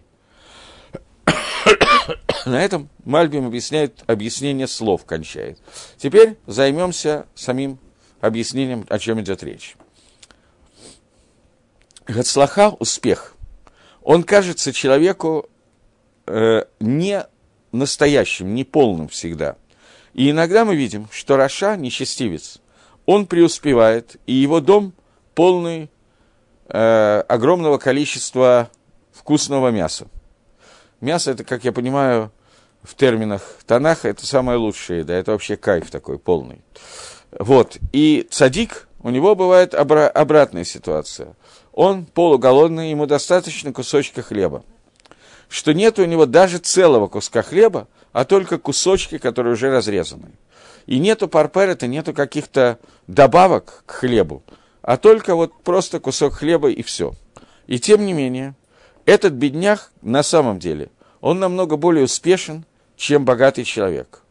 (coughs) На этом Мальбим объясняет, объяснение слов кончает. Теперь займемся самим объяснением, о чем идет речь. Гацлаха – успех. Он кажется человеку э, не настоящим, не полным всегда. И иногда мы видим, что Раша – нечестивец. Он преуспевает, и его дом полный э, огромного количества вкусного мяса. Мясо это, как я понимаю, в терминах Танаха, это самое лучшее, да, это вообще кайф такой полный. Вот, и цадик, у него бывает обра- обратная ситуация. Он полуголодный, ему достаточно кусочка хлеба. Что нет у него даже целого куска хлеба, а только кусочки, которые уже разрезаны. И нету парперета, нету каких-то добавок к хлебу, а только вот просто кусок хлеба и все. И тем не менее, этот бедняк на самом деле, он намного более успешен, чем богатый человек.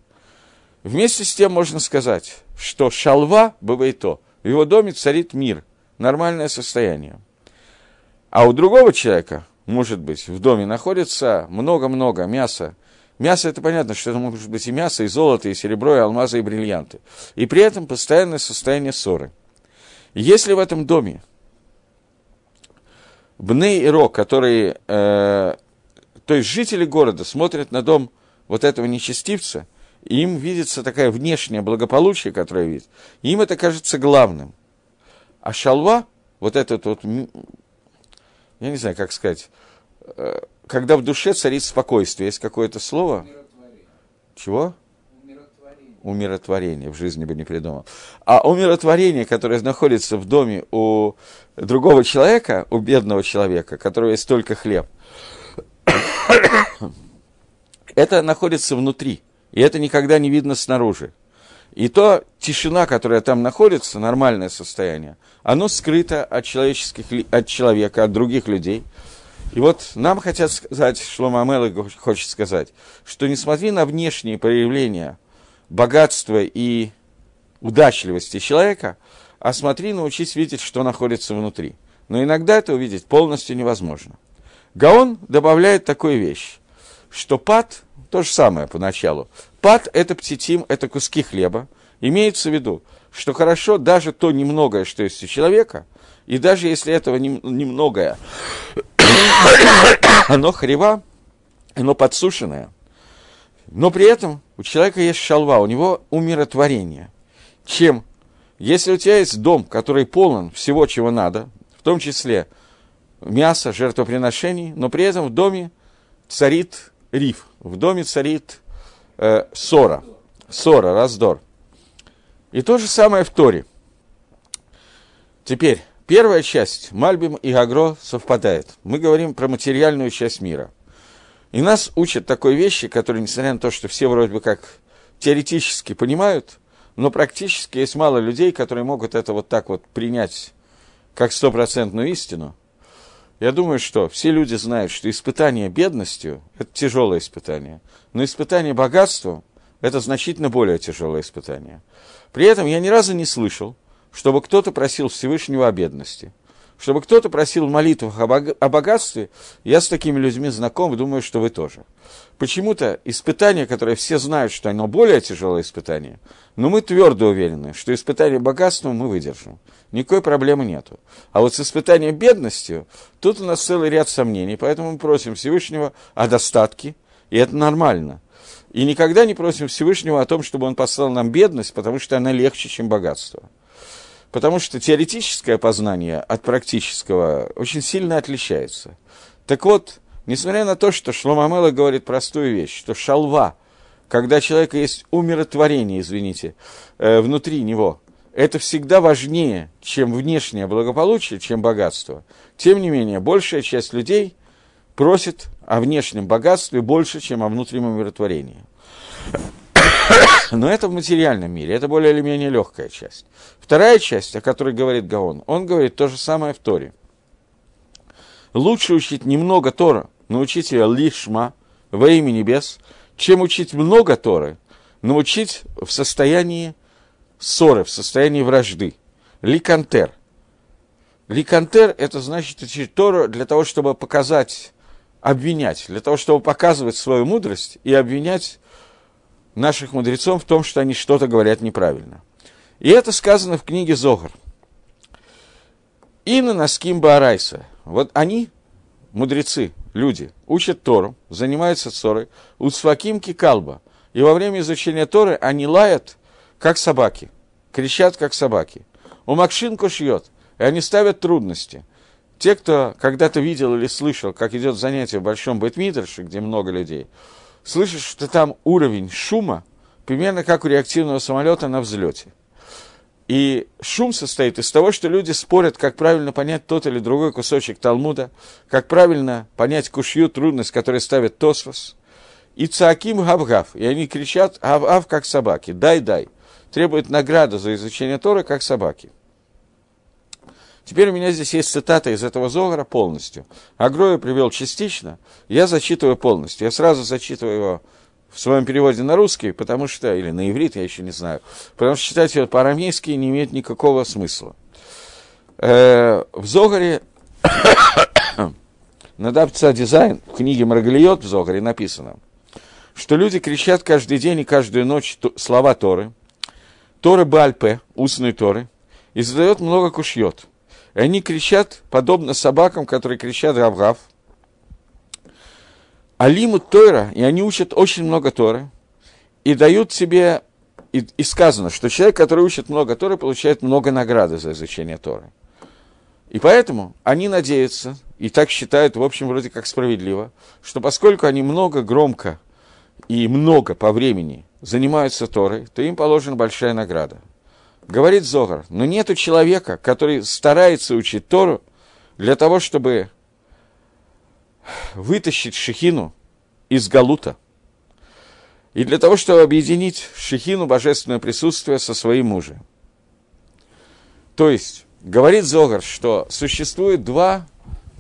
Вместе с тем можно сказать, что шалва, бывает то, в его доме царит мир, нормальное состояние. А у другого человека, может быть, в доме находится много-много мяса. Мясо, это понятно, что это может быть и мясо, и золото, и серебро, и алмазы, и бриллианты. И при этом постоянное состояние ссоры. Если в этом доме Бней и Рок, которые, э, то есть жители города смотрят на дом вот этого нечестивца, и им видится такая внешняя благополучие, которое видит, им это кажется главным. А шалва, вот этот вот, я не знаю, как сказать, э, когда в душе царит спокойствие, есть какое-то слово? Чего? Умиротворение. умиротворение, в жизни бы не придумал. А умиротворение, которое находится в доме у другого человека, у бедного человека, у которого есть только хлеб, (coughs) это находится внутри, и это никогда не видно снаружи. И то тишина, которая там находится, нормальное состояние, оно скрыто от, человеческих, от человека, от других людей. И вот нам хотят сказать, Шлома Амела хочет сказать, что несмотря на внешние проявления богатства и удачливости человека, а смотри, научись видеть, что находится внутри. Но иногда это увидеть полностью невозможно. Гаон добавляет такую вещь, что пад, то же самое поначалу, пад – это птитим, это куски хлеба, имеется в виду, что хорошо даже то немногое, что есть у человека, и даже если этого немногое, (coughs) оно хрева, оно подсушенное, но при этом у человека есть шалва, у него умиротворение. Чем? Если у тебя есть дом, который полон всего, чего надо, в том числе мяса, жертвоприношений, но при этом в доме царит риф, в доме царит э, ссора, ссора, раздор. И то же самое в Торе. Теперь, первая часть, Мальбим и Гагро, совпадает. Мы говорим про материальную часть мира. И нас учат такой вещи, которые, несмотря на то, что все вроде бы как теоретически понимают, но практически есть мало людей, которые могут это вот так вот принять как стопроцентную истину – я думаю, что все люди знают, что испытание бедностью – это тяжелое испытание, но испытание богатством – это значительно более тяжелое испытание. При этом я ни разу не слышал, чтобы кто-то просил Всевышнего о бедности. Чтобы кто-то просил молитв о богатстве, я с такими людьми знаком, думаю, что вы тоже. Почему-то испытание, которое все знают, что оно более тяжелое испытание, но мы твердо уверены, что испытание богатством мы выдержим никакой проблемы нету. А вот с испытанием бедностью, тут у нас целый ряд сомнений, поэтому мы просим Всевышнего о достатке, и это нормально. И никогда не просим Всевышнего о том, чтобы он послал нам бедность, потому что она легче, чем богатство. Потому что теоретическое познание от практического очень сильно отличается. Так вот, несмотря на то, что Шломамела говорит простую вещь, что шалва, когда у человека есть умиротворение, извините, э, внутри него, это всегда важнее, чем внешнее благополучие, чем богатство. Тем не менее, большая часть людей просит о внешнем богатстве больше, чем о внутреннем умиротворении. Но это в материальном мире, это более или менее легкая часть. Вторая часть, о которой говорит Гаон, он говорит то же самое в Торе. Лучше учить немного Тора, научить ее лишма во имя небес, чем учить много Торы, научить в состоянии ссоры, в состоянии вражды. Ликантер. Ликантер – это значит учить Тору для того, чтобы показать, обвинять, для того, чтобы показывать свою мудрость и обвинять наших мудрецов в том, что они что-то говорят неправильно. И это сказано в книге Зогар. Инна Наским Баарайса. Вот они, мудрецы, люди, учат Тору, занимаются ссорой, уцфаким кикалба. И во время изучения Торы они лают – как собаки, кричат, как собаки. У Макшинку шьет, и они ставят трудности. Те, кто когда-то видел или слышал, как идет занятие в Большом Бэтмидрше, где много людей, слышат, что там уровень шума примерно как у реактивного самолета на взлете. И шум состоит из того, что люди спорят, как правильно понять тот или другой кусочек Талмуда, как правильно понять кушью, трудность, которую ставит Тосфос. И цааким гав-гав. И они кричат гав-гав, как собаки. Дай-дай. требуют награду за изучение Торы, как собаки. Теперь у меня здесь есть цитата из этого Зогара полностью. Агрою привел частично, я зачитываю полностью. Я сразу зачитываю его в своем переводе на русский, потому что, или на иврит, я еще не знаю, потому что читать его по-арамейски не имеет никакого смысла. Э, в Зогаре (coughs) Надапца дизайн в книге Маргалиот в Зогаре написано, что люди кричат каждый день и каждую ночь слова Торы, Торы Бальпе, устной Торы, и задает много кушьет. И они кричат, подобно собакам, которые кричат Равгав. Алимут Тора, и они учат очень много Торы, и дают себе, и, и сказано, что человек, который учит много Торы, получает много награды за изучение Торы. И поэтому они надеются, и так считают, в общем, вроде как справедливо, что поскольку они много, громко и много по времени занимаются Торой, то им положена большая награда. Говорит Зогар, но нету человека, который старается учить Тору для того, чтобы вытащить Шехину из Галута, и для того, чтобы объединить Шехину, божественное присутствие, со своим мужем. То есть, говорит Зогар, что существует два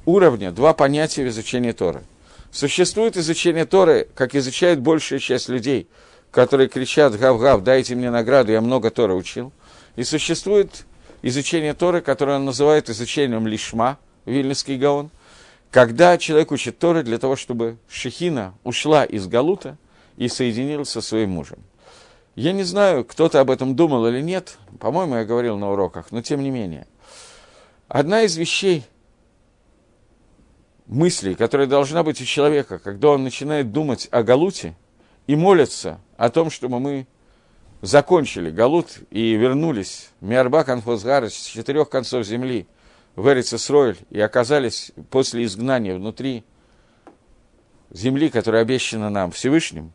уровня, два понятия в изучении Торы. Существует изучение Торы, как изучает большая часть людей, которые кричат «Гав-гав, дайте мне награду, я много Торы учил». И существует изучение Торы, которое он называет изучением лишма, Вильнюсский Гаон, когда человек учит Торы для того, чтобы Шехина ушла из Галута и соединилась со своим мужем. Я не знаю, кто-то об этом думал или нет, по-моему, я говорил на уроках, но тем не менее. Одна из вещей, мыслей, которая должна быть у человека, когда он начинает думать о Галуте и молится о том, чтобы мы закончили Галут и вернулись. Миарба Конфозгара с четырех концов земли в Эрицесройль и оказались после изгнания внутри земли, которая обещана нам Всевышним,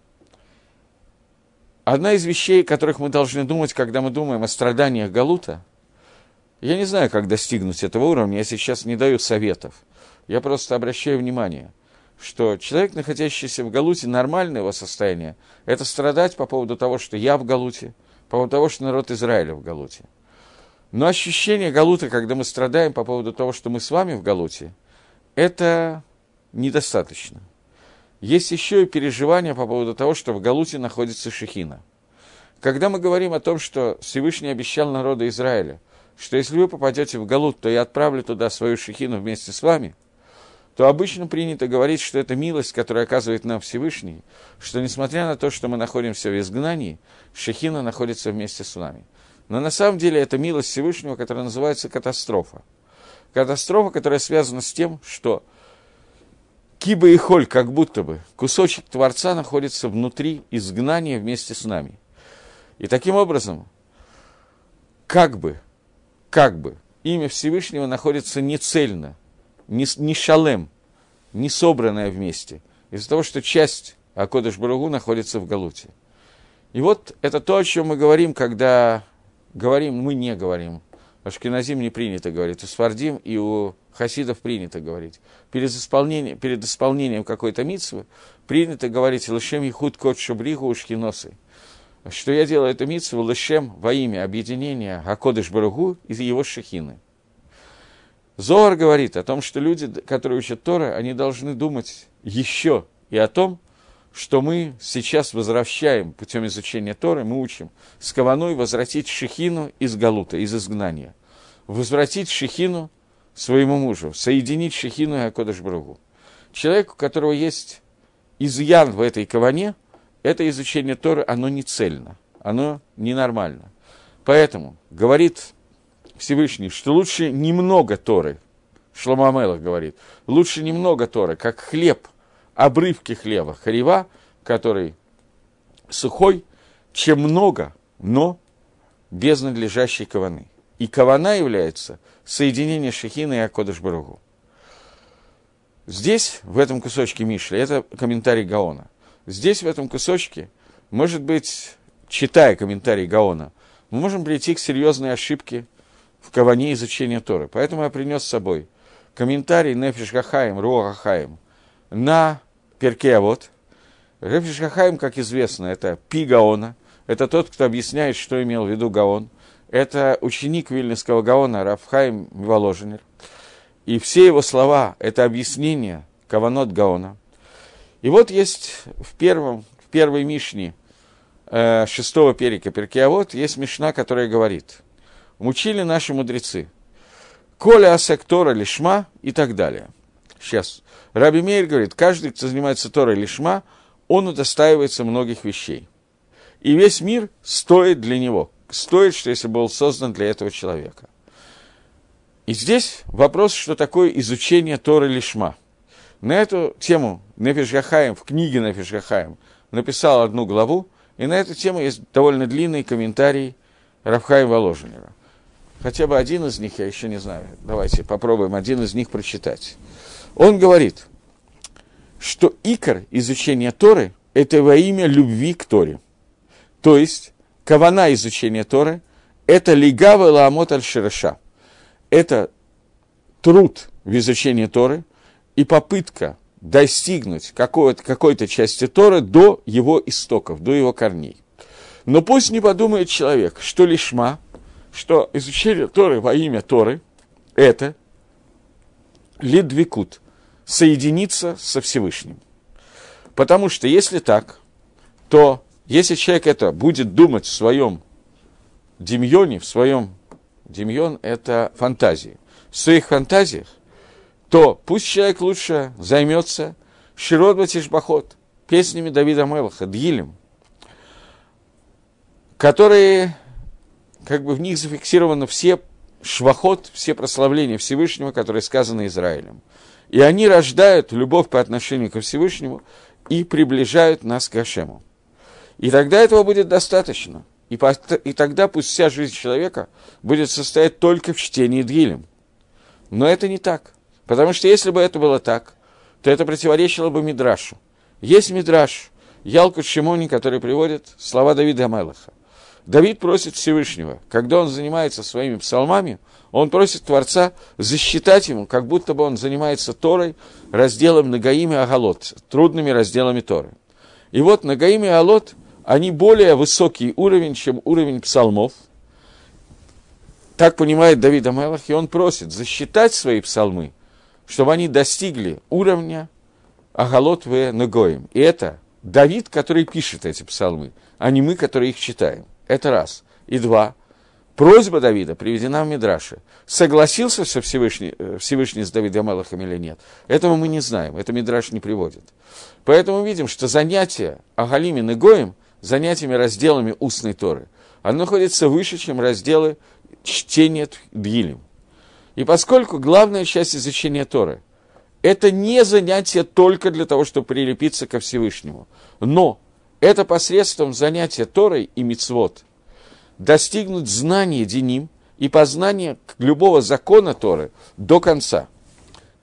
одна из вещей, о которых мы должны думать, когда мы думаем о страданиях Галута, я не знаю, как достигнуть этого уровня, я сейчас не даю советов. Я просто обращаю внимание, что человек, находящийся в Галуте, нормальное его состояние – это страдать по поводу того, что я в Галуте, по поводу того, что народ Израиля в Галуте. Но ощущение Галута, когда мы страдаем по поводу того, что мы с вами в Галуте, это недостаточно. Есть еще и переживание по поводу того, что в Галуте находится Шехина. Когда мы говорим о том, что Всевышний обещал народу Израиля, что если вы попадете в Галут, то я отправлю туда свою Шехину вместе с вами – то обычно принято говорить, что это милость, которая оказывает нам Всевышний, что несмотря на то, что мы находимся в изгнании, Шехина находится вместе с нами. Но на самом деле это милость Всевышнего, которая называется катастрофа. Катастрофа, которая связана с тем, что Киба и Холь, как будто бы, кусочек Творца находится внутри изгнания вместе с нами. И таким образом, как бы, как бы, имя Всевышнего находится не цельно, не, не шалем, не собранная вместе, из-за того, что часть Акодыш Баругу находится в Галуте. И вот это то, о чем мы говорим, когда говорим, мы не говорим. Ашкеназим не принято говорить, у Свардим и у хасидов принято говорить. Перед исполнением, перед исполнением какой-то митсвы принято говорить «Лешем Ихуд Кот Шубригу Ушкиносы». Что я делаю эту митсву Лешем во имя объединения Акодыш Баругу и его шахины. Зоар говорит о том, что люди, которые учат Тора, они должны думать еще и о том, что мы сейчас возвращаем путем изучения Торы, мы учим с Каваной возвратить Шехину из Галута, из изгнания. Возвратить Шехину своему мужу, соединить Шехину и Акодыш Бругу. Человек, у которого есть изъян в этой Каване, это изучение Торы, оно не цельно, оно ненормально. Поэтому, говорит Всевышний, что лучше немного Торы, Шломамелах говорит, лучше немного Торы, как хлеб, обрывки хлеба, харева, который сухой, чем много, но без надлежащей каваны. И кавана является соединение Шехина и Акодыш Баругу. Здесь, в этом кусочке Мишли, это комментарий Гаона. Здесь, в этом кусочке, может быть, читая комментарий Гаона, мы можем прийти к серьезной ошибке в каване изучения Торы. Поэтому я принес с собой комментарий Нефиш Гахаим, Руа Гахаим на Перке Авод. Нефиш Гахаим, как известно, это Пи Гаона. это тот, кто объясняет, что имел в виду Гаон. Это ученик Вильнюсского Гаона Рафхайм Воложенер. И все его слова – это объяснение Каванот Гаона. И вот есть в, первом, в первой Мишне э, шестого перика Перкиавод, есть Мишна, которая говорит, «Мучили наши мудрецы, Коля асек лишма» и так далее. Сейчас. Раби Мейр говорит, каждый, кто занимается Торой лишма, он удостаивается многих вещей. И весь мир стоит для него, стоит, что если был создан для этого человека. И здесь вопрос, что такое изучение Торы Лишма. На эту тему Нефиш Гахаем, в книге Нефиш Гахаем, написал одну главу, и на эту тему есть довольно длинный комментарий Рафхаем Воложенера. Хотя бы один из них, я еще не знаю. Давайте попробуем один из них прочитать. Он говорит, что икор изучения Торы – это во имя любви к Торе. То есть, кавана изучения Торы – это лигава ламот аль шираша – это труд в изучении Торы и попытка достигнуть какой-то, какой-то части Торы до его истоков, до его корней. Но пусть не подумает человек, что лишма, что изучение Торы во имя Торы – это лидвикут, соединиться со Всевышним. Потому что если так, то если человек это будет думать в своем демьоне, в своем Демьон – это фантазии. В своих фантазиях, то пусть человек лучше займется Широт Батишбахот, песнями Давида Мелаха, Дгилем, которые, как бы в них зафиксированы все швахот, все прославления Всевышнего, которые сказаны Израилем. И они рождают любовь по отношению ко Всевышнему и приближают нас к Гашему. И тогда этого будет достаточно – и, по, и тогда пусть вся жизнь человека будет состоять только в чтении Дгилем. Но это не так. Потому что если бы это было так, то это противоречило бы Мидрашу. Есть Мидраш, Ялкут Шимони, который приводит слова Давида Амелаха. Давид просит Всевышнего, когда он занимается своими псалмами, он просит Творца засчитать ему, как будто бы он занимается Торой, разделом Нагаим и Агалот, трудными разделами Торы. И вот Нагаим и Агалот – они более высокий уровень, чем уровень псалмов. Так понимает Давид Амелах, и он просит засчитать свои псалмы, чтобы они достигли уровня Агалот в Нагоим. И это Давид, который пишет эти псалмы, а не мы, которые их читаем. Это раз. И два. Просьба Давида приведена в Мидраше. Согласился со Всевышний, э, Всевышний с Давидом Мелахом или нет? Этого мы не знаем, это Мидраш не приводит. Поэтому видим, что занятие Агалимин и Гоем – занятиями, разделами устной Торы. Оно находится выше, чем разделы чтения Дгилем. И поскольку главная часть изучения Торы – это не занятие только для того, чтобы прилепиться ко Всевышнему, но это посредством занятия Торой и Мицвод достигнуть знания Деним и познания любого закона Торы до конца.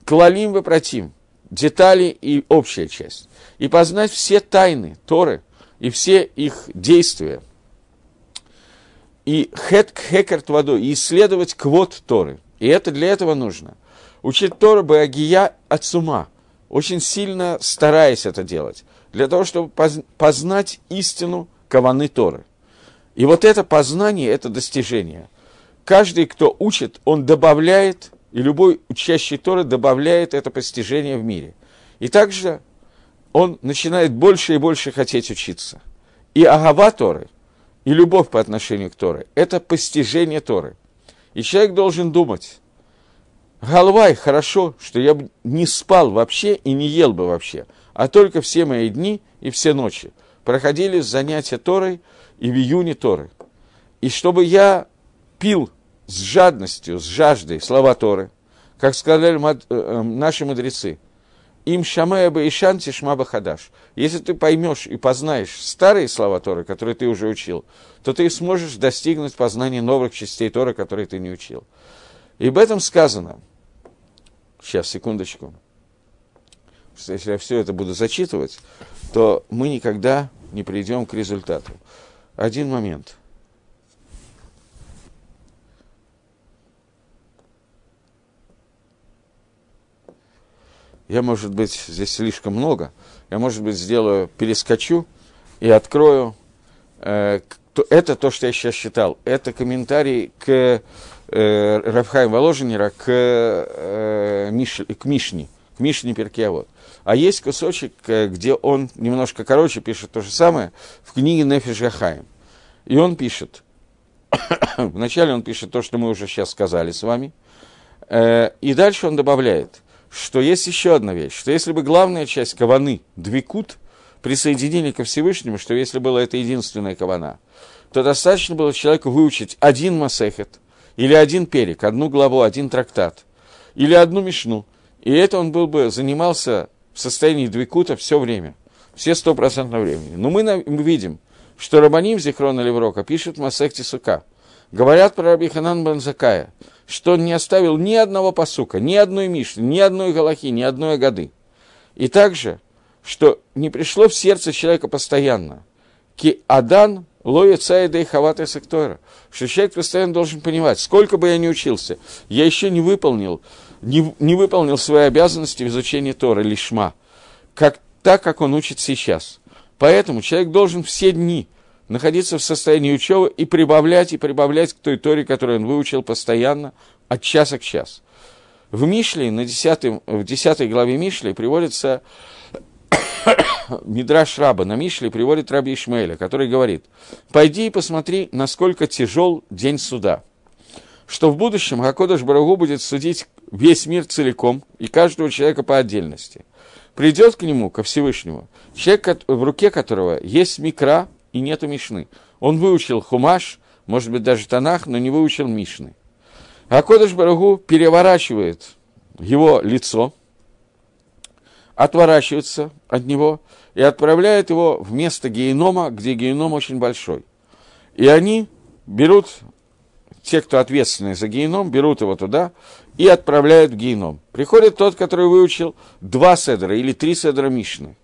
Клалим вопротим, детали и общая часть. И познать все тайны Торы – и все их действия. И хет хекерт водой, и исследовать квот Торы. И это для этого нужно. Учить Тору Багия от сума, очень сильно стараясь это делать, для того, чтобы познать истину Каваны Торы. И вот это познание, это достижение. Каждый, кто учит, он добавляет, и любой учащий Торы добавляет это постижение в мире. И также он начинает больше и больше хотеть учиться. И агава Торы, и любовь по отношению к Торе – это постижение Торы. И человек должен думать, Галвай, хорошо, что я бы не спал вообще и не ел бы вообще, а только все мои дни и все ночи проходили занятия Торой и в июне Торы. И чтобы я пил с жадностью, с жаждой слова Торы, как сказали э, э, наши мудрецы – им шамая бы ишан тишма хадаш. Если ты поймешь и познаешь старые слова Торы, которые ты уже учил, то ты сможешь достигнуть познания новых частей Торы, которые ты не учил. И об этом сказано. Сейчас, секундочку. Если я все это буду зачитывать, то мы никогда не придем к результату. Один момент – Я, может быть, здесь слишком много. Я, может быть, сделаю, перескочу и открою э, это то, что я сейчас читал, это комментарий к э, Рафхаем Воложенера к, э, Миш, к Мишне, к Мишне Перкиавод. А есть кусочек, э, где он немножко короче пишет то же самое в книге Нефиш Гахаем. И он пишет, (coughs) вначале он пишет то, что мы уже сейчас сказали с вами, э, и дальше он добавляет, что есть еще одна вещь, что если бы главная часть каваны, двикут, присоединили ко Всевышнему, что если была это единственная кавана, то достаточно было человеку выучить один масехет, или один перек, одну главу, один трактат, или одну мишну, и это он был бы, занимался в состоянии двикута все время, все стопроцентного времени. Но мы, мы видим, что Рабаним Зихрона Леврока пишет Масехти Сука. Говорят про Раби Ханан Банзакая, что он не оставил ни одного посука, ни одной мишни, ни одной галахи, ни одной годы. И также, что не пришло в сердце человека постоянно. Ки Адан лоя цаида и хавата сектора. Что человек постоянно должен понимать, сколько бы я ни учился, я еще не выполнил, не, не выполнил свои обязанности в изучении Тора, лишма, как, так, как он учит сейчас. Поэтому человек должен все дни находиться в состоянии учебы и прибавлять, и прибавлять к той Торе, которую он выучил постоянно, от часа к часу. В Мишле, на 10, в 10 главе Мишле приводится (coughs) Мидраш Раба на Мишле приводит Раби Ишмаэля, который говорит, «Пойди и посмотри, насколько тяжел день суда, что в будущем Хакодыш Барагу будет судить весь мир целиком и каждого человека по отдельности. Придет к нему, ко Всевышнему, человек, в руке которого есть микра и нету мишны. Он выучил хумаш, может быть, даже Танах, но не выучил мишны. А Кодыш Барагу переворачивает его лицо, отворачивается от него и отправляет его в место генома, где геном очень большой. И они берут, те, кто ответственны за геном, берут его туда и отправляют в геном. Приходит тот, который выучил два седра или три седра Мишны.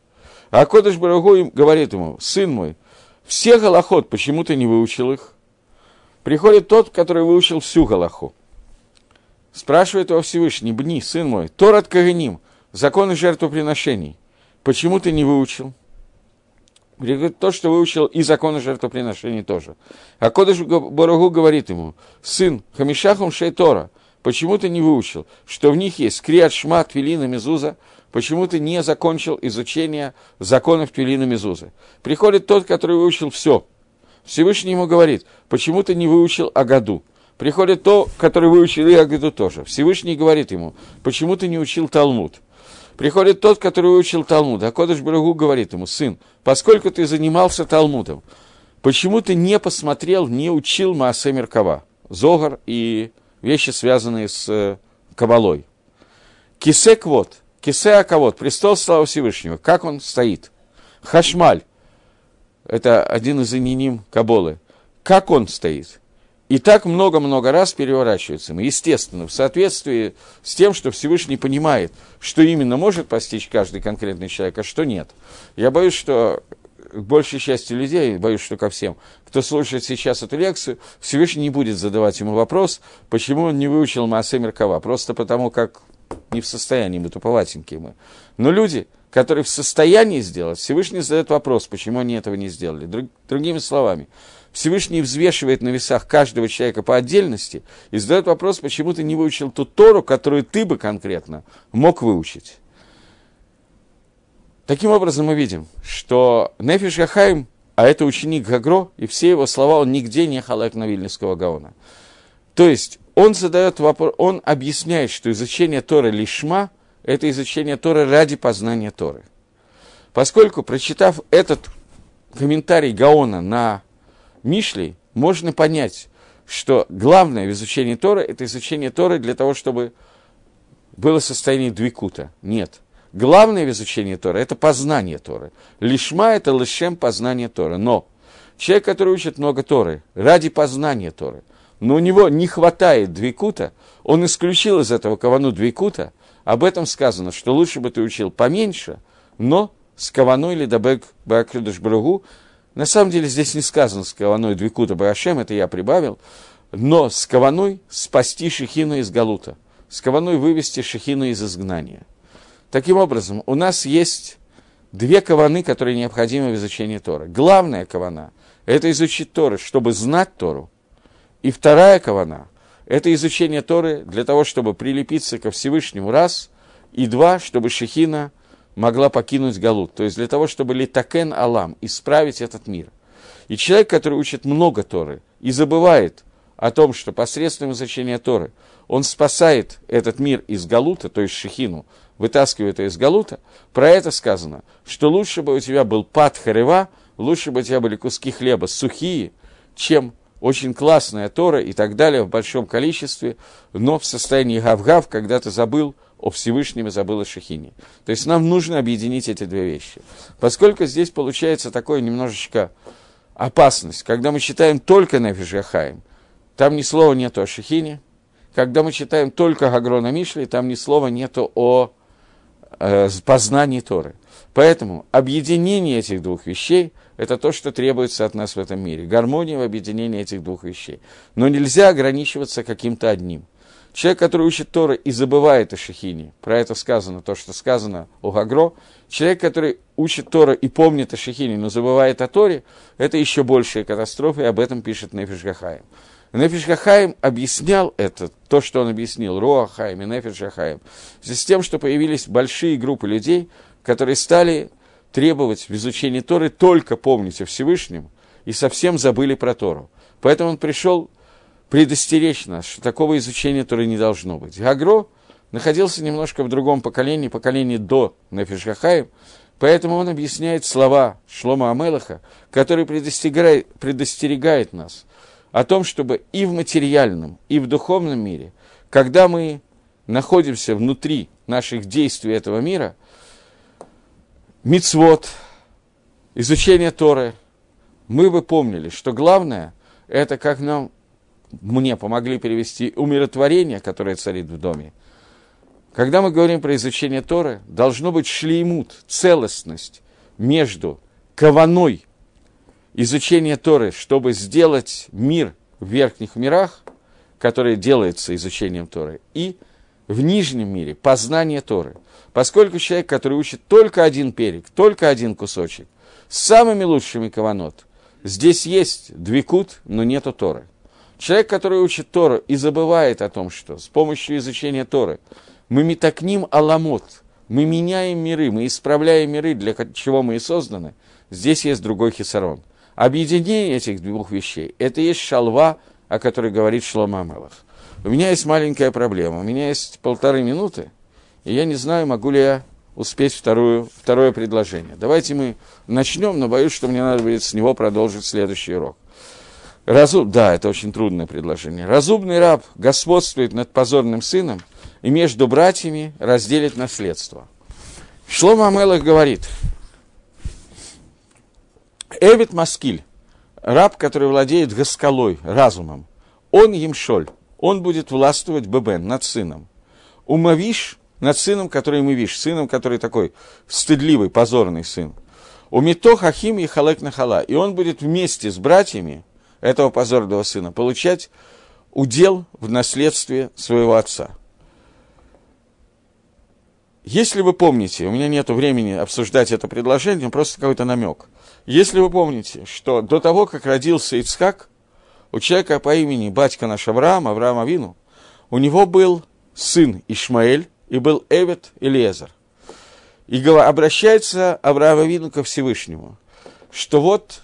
А Кодыш Барагу говорит ему, сын мой, все голоход, почему ты не выучил их? Приходит тот, который выучил всю голоху. Спрашивает его Всевышний, Бни, сын мой, Торат Каганим, законы жертвоприношений, почему ты не выучил? Говорит, то, что выучил и законы жертвоприношений тоже. А Кодыш Борогу говорит ему, сын, Хамишахум Шейтора, почему ты не выучил, что в них есть Криат Шма, Твилина, Мезуза, почему ты не закончил изучение законов Твилина, Мезузы. Приходит тот, который выучил все. Всевышний ему говорит, почему ты не выучил Агаду. Приходит то, который выучил и Агаду тоже. Всевышний говорит ему, почему ты не учил Талмуд. Приходит тот, который выучил Талмуд, а Кодыш Барагу говорит ему, сын, поскольку ты занимался Талмудом, почему ты не посмотрел, не учил Маасе Меркава, Зогар и вещи, связанные с э, Кабалой. Кисек вот, Кисе Аковод, престол славы Всевышнего, как он стоит? Хашмаль, это один из ининим Каболы, как он стоит? И так много-много раз переворачивается. Естественно, в соответствии с тем, что Всевышний понимает, что именно может постичь каждый конкретный человек, а что нет. Я боюсь, что большей части людей, боюсь, что ко всем, кто слушает сейчас эту лекцию, Всевышний не будет задавать ему вопрос, почему он не выучил Маасе Меркава, просто потому как не в состоянии, мы туповатенькие мы. Но люди, которые в состоянии сделать, Всевышний задает вопрос, почему они этого не сделали. Друг, другими словами, Всевышний взвешивает на весах каждого человека по отдельности и задает вопрос, почему ты не выучил ту Тору, которую ты бы конкретно мог выучить. Таким образом, мы видим, что Нефиш Гахаим, а это ученик Гагро, и все его слова, он нигде не халак на Вильнюсского Гаона. То есть, он задает вопрос, он объясняет, что изучение Торы лишма – это изучение Торы ради познания Торы. Поскольку, прочитав этот комментарий Гаона на Мишлей можно понять, что главное в изучении Торы – это изучение Торы для того, чтобы было состояние двикута. Нет. Главное в изучении Торы – это познание Торы. Лишма – это лишем познание Торы. Но человек, который учит много Торы ради познания Торы, но у него не хватает двикута, он исключил из этого кавану двикута, об этом сказано, что лучше бы ты учил поменьше, но с каваной или дабек бакридуш брагу, на самом деле здесь не сказано с каваной двикута барашем, это я прибавил, но с каваной спасти Шехину из Галута, с каваной вывести Шехину из изгнания. Таким образом, у нас есть две каваны, которые необходимы в изучении Торы. Главная кавана – это изучить Торы, чтобы знать Тору. И вторая кавана – это изучение Торы для того, чтобы прилепиться ко Всевышнему раз, и два, чтобы Шехина могла покинуть Галут. То есть для того, чтобы литакен Алам, исправить этот мир. И человек, который учит много Торы и забывает о том, что посредством изучения Торы он спасает этот мир из Галута, то есть Шехину, вытаскивает ее из Галута, про это сказано, что лучше бы у тебя был пад харева, лучше бы у тебя были куски хлеба сухие, чем очень классная Тора и так далее в большом количестве, но в состоянии гав-гав, когда ты забыл о Всевышнем и забыл о Шехине. То есть нам нужно объединить эти две вещи. Поскольку здесь получается такое немножечко опасность, когда мы читаем только Нефиш Гахаим, там ни слова нету о Шехине, когда мы читаем только Гагрона Мишли, там ни слова нету о э, познании Торы. Поэтому объединение этих двух вещей – это то, что требуется от нас в этом мире. Гармония в объединении этих двух вещей. Но нельзя ограничиваться каким-то одним. Человек, который учит Торы и забывает о Шехине, про это сказано, то, что сказано о Гагро, человек, который учит Тора и помнит о Шехине, но забывает о Торе, это еще большая катастрофа, и об этом пишет Нефиш Гахаем. Нефиш Гахаим объяснял это, то, что он объяснил, Роа Хаим и Нефиш Гахаим, с тем, что появились большие группы людей, которые стали требовать в изучении Торы только помнить о Всевышнем и совсем забыли про Тору. Поэтому он пришел предостеречь нас, что такого изучения Торы не должно быть. Гагро находился немножко в другом поколении, поколении до Нефиш Гахаим, поэтому он объясняет слова Шлома Амелаха, который предостерегает, предостерегает нас – о том, чтобы и в материальном, и в духовном мире, когда мы находимся внутри наших действий этого мира, мицвод, изучение Торы, мы бы помнили, что главное – это как нам, мне помогли перевести умиротворение, которое царит в доме. Когда мы говорим про изучение Торы, должно быть шлеймут, целостность между каваной изучение Торы, чтобы сделать мир в верхних мирах, который делается изучением Торы, и в нижнем мире познание Торы. Поскольку человек, который учит только один перек, только один кусочек, с самыми лучшими каванот, здесь есть двикут, но нету Торы. Человек, который учит Тору и забывает о том, что с помощью изучения Торы мы метакним аламот, мы меняем миры, мы исправляем миры, для чего мы и созданы, здесь есть другой хисарон. Объединение этих двух вещей – это есть шалва, о которой говорит Шлома Амелах. У меня есть маленькая проблема. У меня есть полторы минуты, и я не знаю, могу ли я успеть вторую, второе предложение. Давайте мы начнем, но боюсь, что мне надо будет с него продолжить следующий урок. Разум... Да, это очень трудное предложение. Разумный раб господствует над позорным сыном и между братьями разделит наследство. Шлома Амелах говорит – Эвид Маскиль, раб, который владеет гаскалой, разумом, он емшоль, он будет властвовать Бебен над сыном. Умавиш над сыном, который мы видишь, сыном, который такой стыдливый, позорный сын. У Мито и Халек Нахала. И он будет вместе с братьями этого позорного сына получать удел в наследстве своего отца. Если вы помните, у меня нет времени обсуждать это предложение, просто какой-то намек – если вы помните, что до того, как родился Ицхак, у человека по имени батька наш Авраам, Авраам Авину, у него был сын Ишмаэль и был Эвет Элиезер. И обращается Авраам Авину ко Всевышнему, что вот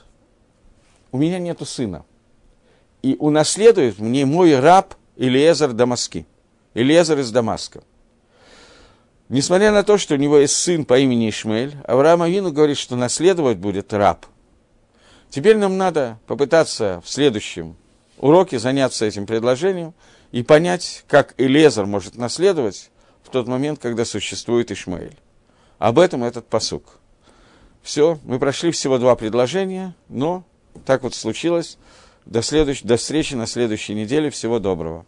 у меня нету сына, и унаследует мне мой раб Элиезер Дамаски, Элиезер из Дамаска. Несмотря на то, что у него есть сын по имени Ишмель, Авраам Авину говорит, что наследовать будет раб. Теперь нам надо попытаться в следующем уроке заняться этим предложением и понять, как Элезар может наследовать в тот момент, когда существует Ишмаэль. Об этом этот посук. Все, мы прошли всего два предложения, но так вот случилось. До, следующ... До встречи на следующей неделе. Всего доброго.